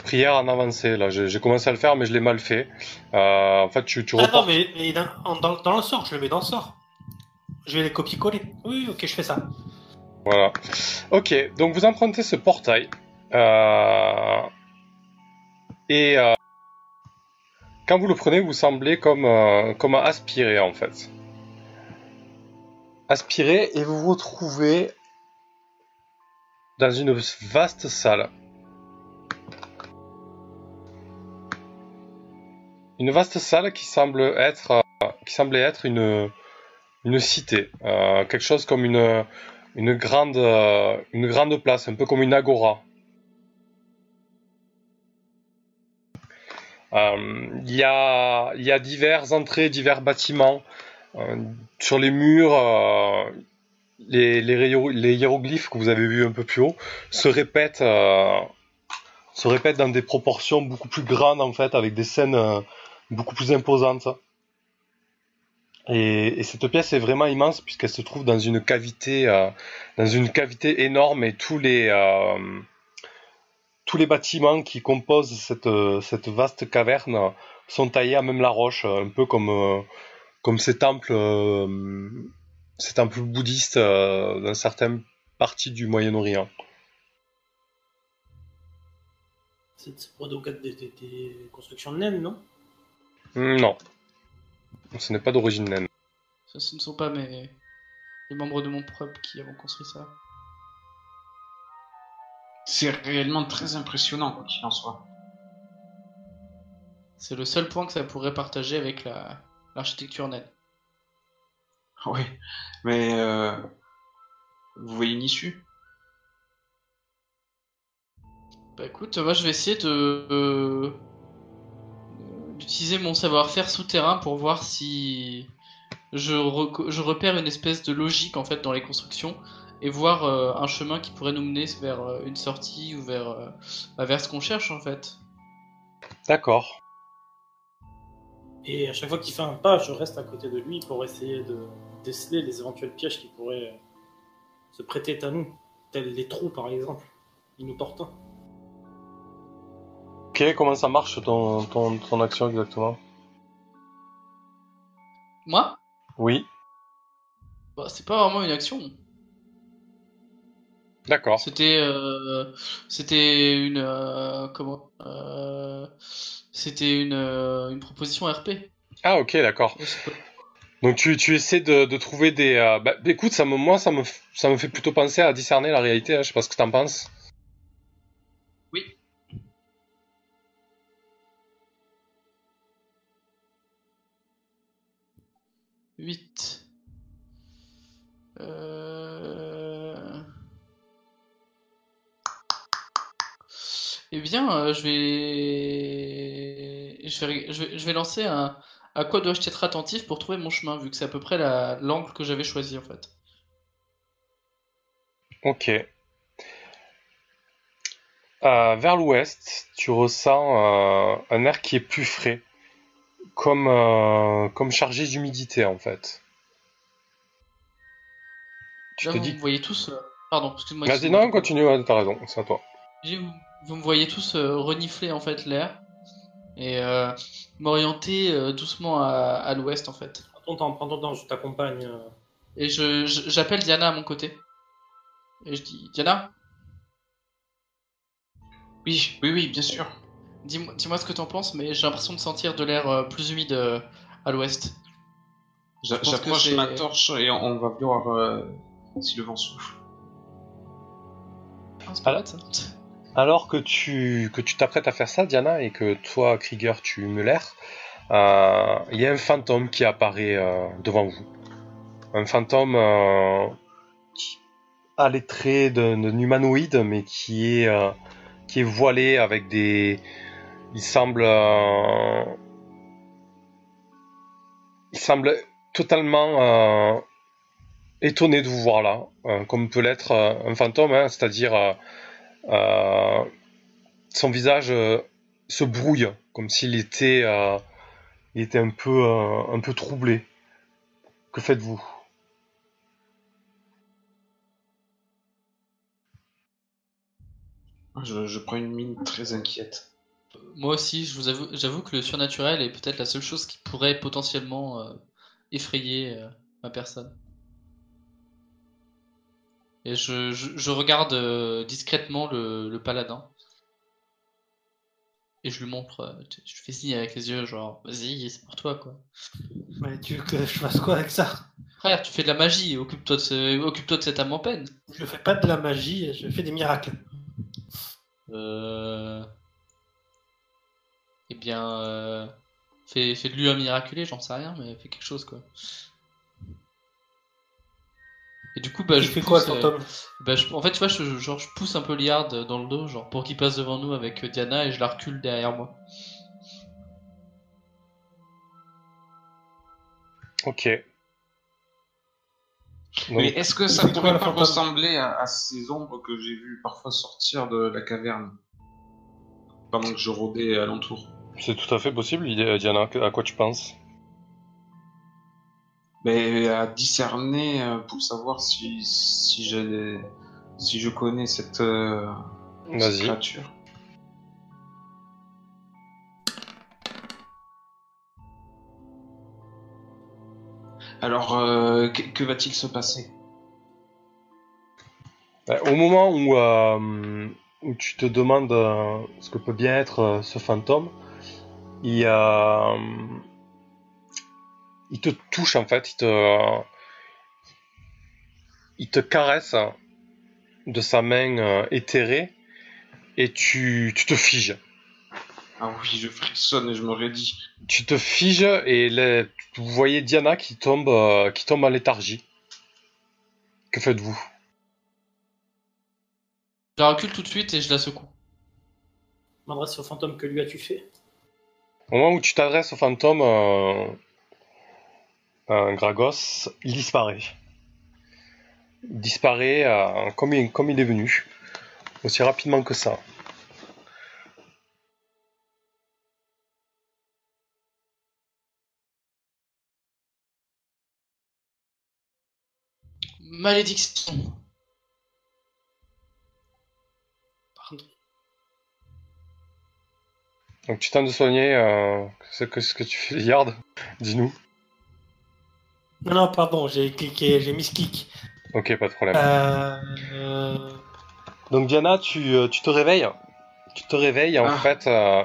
prière en avancée. Là, j'ai commencé à le faire, mais je l'ai mal fait. Euh, en fait, tu, tu Ah non, mais, mais dans, en- dans- dans le sort, je le mets dans le sort. Je vais les copier-coller. Oui, ok, je fais ça. Voilà. Ok, donc vous empruntez ce portail. Euh, et euh, quand vous le prenez, vous semblez comme, comme aspiré en fait. Aspiré et vous vous retrouvez dans une vaste salle. Une vaste salle qui semble être, euh, qui semblait être une, une cité, Euh, quelque chose comme une, une grande, euh, une grande place, un peu comme une agora. Il y, a, y a diverses entrées, divers bâtiments. Euh, sur les murs, euh, les, les, hiéro- les hiéroglyphes que vous avez vus un peu plus haut se répètent, euh, se répètent dans des proportions beaucoup plus grandes en fait, avec des scènes beaucoup plus imposantes. Et, et cette pièce est vraiment immense puisqu'elle se trouve dans une cavité, énorme et tous les bâtiments qui composent cette vaste caverne sont taillés à même la roche, un peu comme comme ces temples euh, ces temples bouddhistes euh, dans certaines parties du Moyen-Orient. C'est donc être des, des- des constructions de naines, non? Hmm, Non, ce n'est pas d'origine naine. Ça, ce ne sont pas mes les membres de mon peuple qui avons construit ça. C'est réellement très impressionnant, quoi qu'il en soit. C'est le seul point que ça pourrait partager avec la l'architecture naine. Oui, mais euh, vous voyez une issue? Bah écoute, moi je vais essayer de euh, d'utiliser mon savoir-faire souterrain pour voir si je, je repère une espèce de logique en fait dans les constructions et voir euh, un chemin qui pourrait nous mener vers euh, une sortie ou vers euh, bah, vers ce qu'on cherche en fait. D'accord. Et à chaque fois qu'il fait un pas, je reste à côté de lui pour essayer de déceler les éventuels pièges qui pourraient se prêter à nous, tels les trous par exemple, inopportuns. Ok, comment ça marche ton, ton, ton action exactement? Moi, Oui, bah, c'est pas vraiment une action. D'accord. C'était euh, c'était une euh, comment euh, c'était une, une proposition RP. Ah ok, d'accord. Donc tu, tu essaies de, de trouver des... Bah, écoute, ça me, moi ça me, ça me fait plutôt penser à discerner la réalité, hein, je sais pas ce que t'en penses. Oui. Huit. Euh... Eh bien, euh, je vais... Je vais... je vais je vais lancer un à quoi dois-je être attentif pour trouver mon chemin, vu que c'est à peu près la... l'angle que j'avais choisi en fait. Ok. Euh, vers l'ouest, tu ressens euh, un air qui est plus frais, comme, euh, comme chargé d'humidité en fait. Tu Là, te vous dis... voyez tous... euh, Pardon, excuse-moi. Vas-y, excuse-moi. non, continue, ouais, t'as raison, c'est à toi. J'ai- Vous, me voyez tous euh, renifler en fait l'air et euh, m'orienter euh, doucement à, à l'ouest en fait. Prends ton temps, prends ton temps, je t'accompagne. euh. Et je, je- j'appelle Diana à mon côté. Et je dis Diana, Oui, oui, oui, bien sûr. dis-moi dis-moi ce que t'en penses, mais j'ai l'impression de sentir de l'air euh, plus humide euh, à l'ouest. J'a- pense que J'approche c'est- ma torche et on, on va voir euh, si le vent souffle. Ah, c'est pas bête, ça. Alors que tu t'apprêtes à faire ça, Diana, et que toi, Krieger, tu me l'air, euh, il y a un fantôme qui apparaît euh, devant vous. Un fantôme euh, qui a les traits d'un humanoïde, mais qui est qui est voilé avec des. Il semble. il semble totalement étonné de vous voir là, comme peut l'être un fantôme, hein, c'est-à-dire. Euh, son visage euh, se brouille, comme s'il était, euh, il était un peu, euh, un peu troublé. Que faites-vous? Je, je prends une mine très inquiète. Moi aussi, je vous avoue, j'avoue que le surnaturel est peut-être la seule chose qui pourrait potentiellement euh, effrayer euh, ma personne. Et je, je, je regarde euh, discrètement le, le paladin. Et je lui montre, euh, je fais signe avec les yeux, genre, vas-y, c'est pour toi, quoi. Mais tu veux que je fasse quoi avec ça? Frère, tu fais de la magie, occupe-toi de, ce- occupe-toi de cette âme en peine. Je fais pas de la magie, je fais des miracles. Euh... Eh bien, euh... fais, fais de lui un miraculé, j'en sais rien, mais fais quelque chose, quoi. Et du coup, bah, tu je fais pousse, quoi, euh, bah, je- en fait, tu vois, je, genre, je pousse un peu Liard dans le dos, genre, pour qu'il passe devant nous avec euh, Diana et je la recule derrière moi. Ok. Donc, Mais est-ce que ça pourrait pas ressembler à, à ces ombres que j'ai vues parfois sortir de la caverne? Pendant que je rôdais alentour c'est tout à fait possible, Id- Diana. À quoi tu penses? Mais à discerner euh, pour savoir si si j'ai si je connais cette, euh, cette créature. Alors, euh, que, que va-t-il se passer? Ben, Au moment où, euh, où tu te demandes euh, ce que peut bien être euh, ce fantôme, il, euh, il te touche en fait, il te, il te caresse de sa main euh, éthérée et tu, tu te figes. Ah oui, je frissonne et je me raidis. Tu te figes et les- vous voyez Diana qui tombe, euh, qui tombe en léthargie. Que faites-vous? Je la recule tout de suite et je la secoue. Je m'adresse au fantôme que lui as-tu fait? Au moment où tu t'adresses au fantôme, euh, Gragos, il disparaît. Il disparaît euh, comme, il, comme il est venu. Aussi rapidement que ça. Malédiction. Pardon. Donc tu tentes de soigner euh, ce, que, ce que tu fais, Yard. Dis-nous. Non, non, pardon, j'ai cliqué, j'ai mis ce clic. Ok, pas de problème. Euh, Donc Diana, tu, euh, tu te réveilles. Tu te réveilles en Ah. fait euh,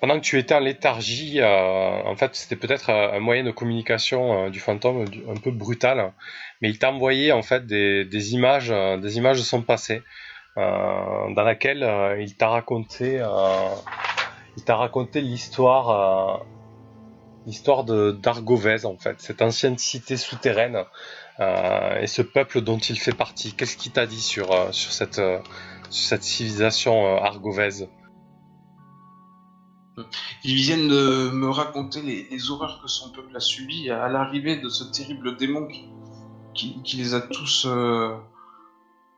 pendant que tu étais en léthargie. euh, en fait, c'était peut-être un moyen de communication euh, du fantôme un peu brutal, mais il t'a envoyé en fait des, des images, euh, des images de son passé, euh, dans laquelle euh, il t'a raconté, euh, il t'a raconté l'histoire, euh, l'histoire d'Argovez en fait, cette ancienne cité souterraine euh, et ce peuple dont il fait partie. Qu'est-ce qu'il t'a dit sur euh, sur cette euh, cette civilisation argovaise Ils viennent de me raconter les, horreurs que son peuple a subies à l'arrivée de ce terrible démon qui, qui, qui les a tous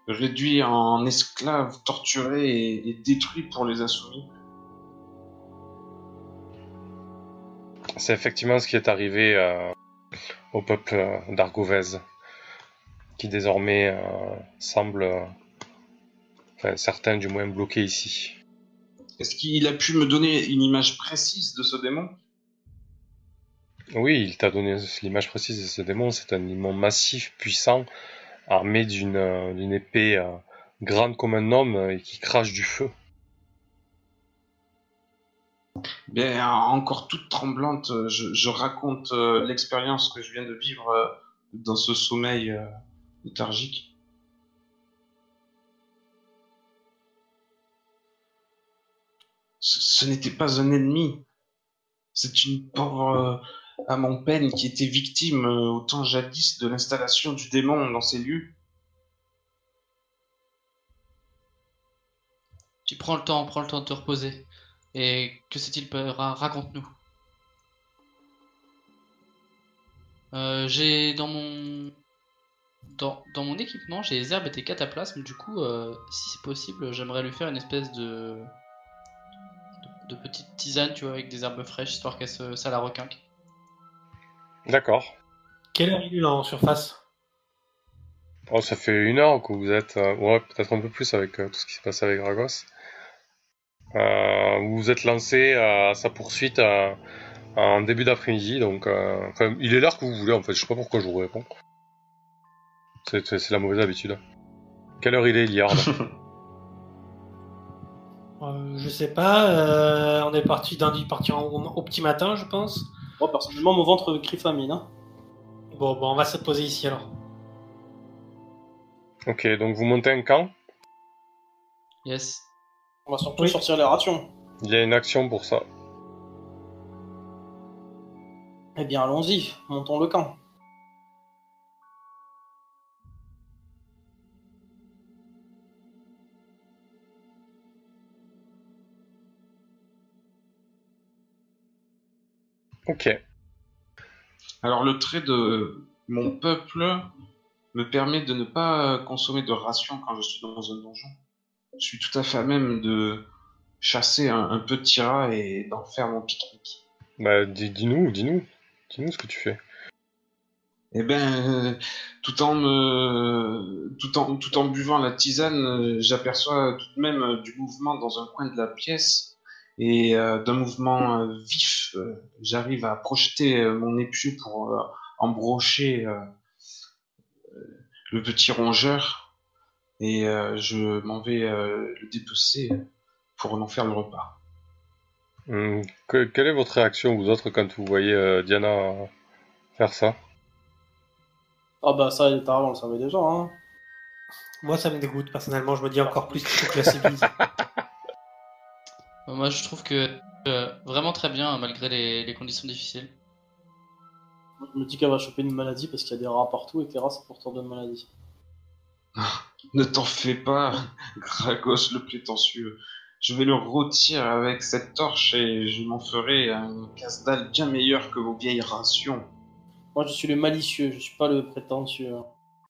réduits en esclaves, torturés et, détruits pour les insoumis. C'est effectivement ce qui est arrivé euh, au peuple euh, d'Argovez, qui désormais euh, semble, enfin certains du moins bloqués ici. Est-ce qu'il a pu me donner une image précise de ce démon? Oui, il t'a donné l'image précise de ce démon. C'est un démon massif, puissant, armé d'une épée grande comme un homme et qui crache du feu. Bien, encore toute tremblante, euh, je, raconte euh, l'expérience que je viens de vivre euh, dans ce sommeil léthargique. Ce, n'était pas un ennemi. C'est une pauvre âme en peine qui était victime au temps jadis de l'installation du démon dans ces lieux. Tu prends le temps, prends le temps de te reposer. Et que s'est-il Raconte-nous. Euh, j'ai dans mon dans, dans mon équipement, j'ai les herbes et des cataplasmes. Du coup, euh, si c'est possible, j'aimerais lui faire une espèce de, de de petite tisane, tu vois, avec des herbes fraîches, histoire qu'elle se, ça la requinque. D'accord. quelle heure il est là en surface? Oh, ça fait une heure que vous êtes, euh, ouais, peut-être un peu plus avec euh, tout ce qui s'est passé avec Dragos. Euh, vous vous êtes lancé à sa poursuite en début d'après-midi, donc euh, enfin, il est l'heure que vous voulez en fait, je sais pas pourquoi je vous réponds. C'est- C'est c'est la mauvaise habitude. Quelle heure il est, Liard Euh, je sais pas, euh, on est parti d'un parti en- au petit matin, je pense. Moi, personnellement, mon ventre crie famine. Hein. Bon, bon, on va se poser ici alors. Ok, donc vous montez un camp, Yes. On va surtout Oui. sortir les rations. il y a une action pour ça. Eh bien, allons-y, montons le camp. Ok. Alors le trait de mon peuple me permet de ne pas consommer de rations quand je suis dans un donjon. Je suis tout à fait à même de chasser un, un petit rat et d'en faire mon pique-nique. Bah dis- dis-nous, dis-nous. Dis-nous ce que tu fais. Eh ben, euh, tout en me, tout en, tout en buvant la tisane, euh, j'aperçois tout de même euh, du mouvement dans un coin de la pièce et euh, d'un mouvement euh, vif, euh, j'arrive à projeter mon épieu pour embrocher le petit rongeur et euh, je m'en vais euh, le dépecer pour en faire le repas. Hum, que- quelle est votre réaction, vous autres, quand vous voyez euh, Diana faire ça? Ah bah ça, taras, on le savait déjà. Hein. Moi, ça me dégoûte, personnellement, je me dis encore plus qu'il faut que la civilise. Euh, Moi, je trouve que euh, vraiment très bien, malgré les, les conditions difficiles. Je me dis qu'elle va choper une maladie parce qu'il y a des rats partout et que les rats, c'est porteur de maladie. Ne t'en fais pas, Gragos le prétentieux. Je vais le rôtir avec cette torche et je m'en ferai un casse-dalle bien meilleur que vos vieilles rations. Moi, je suis le malicieux, je suis pas le prétentieux. hein.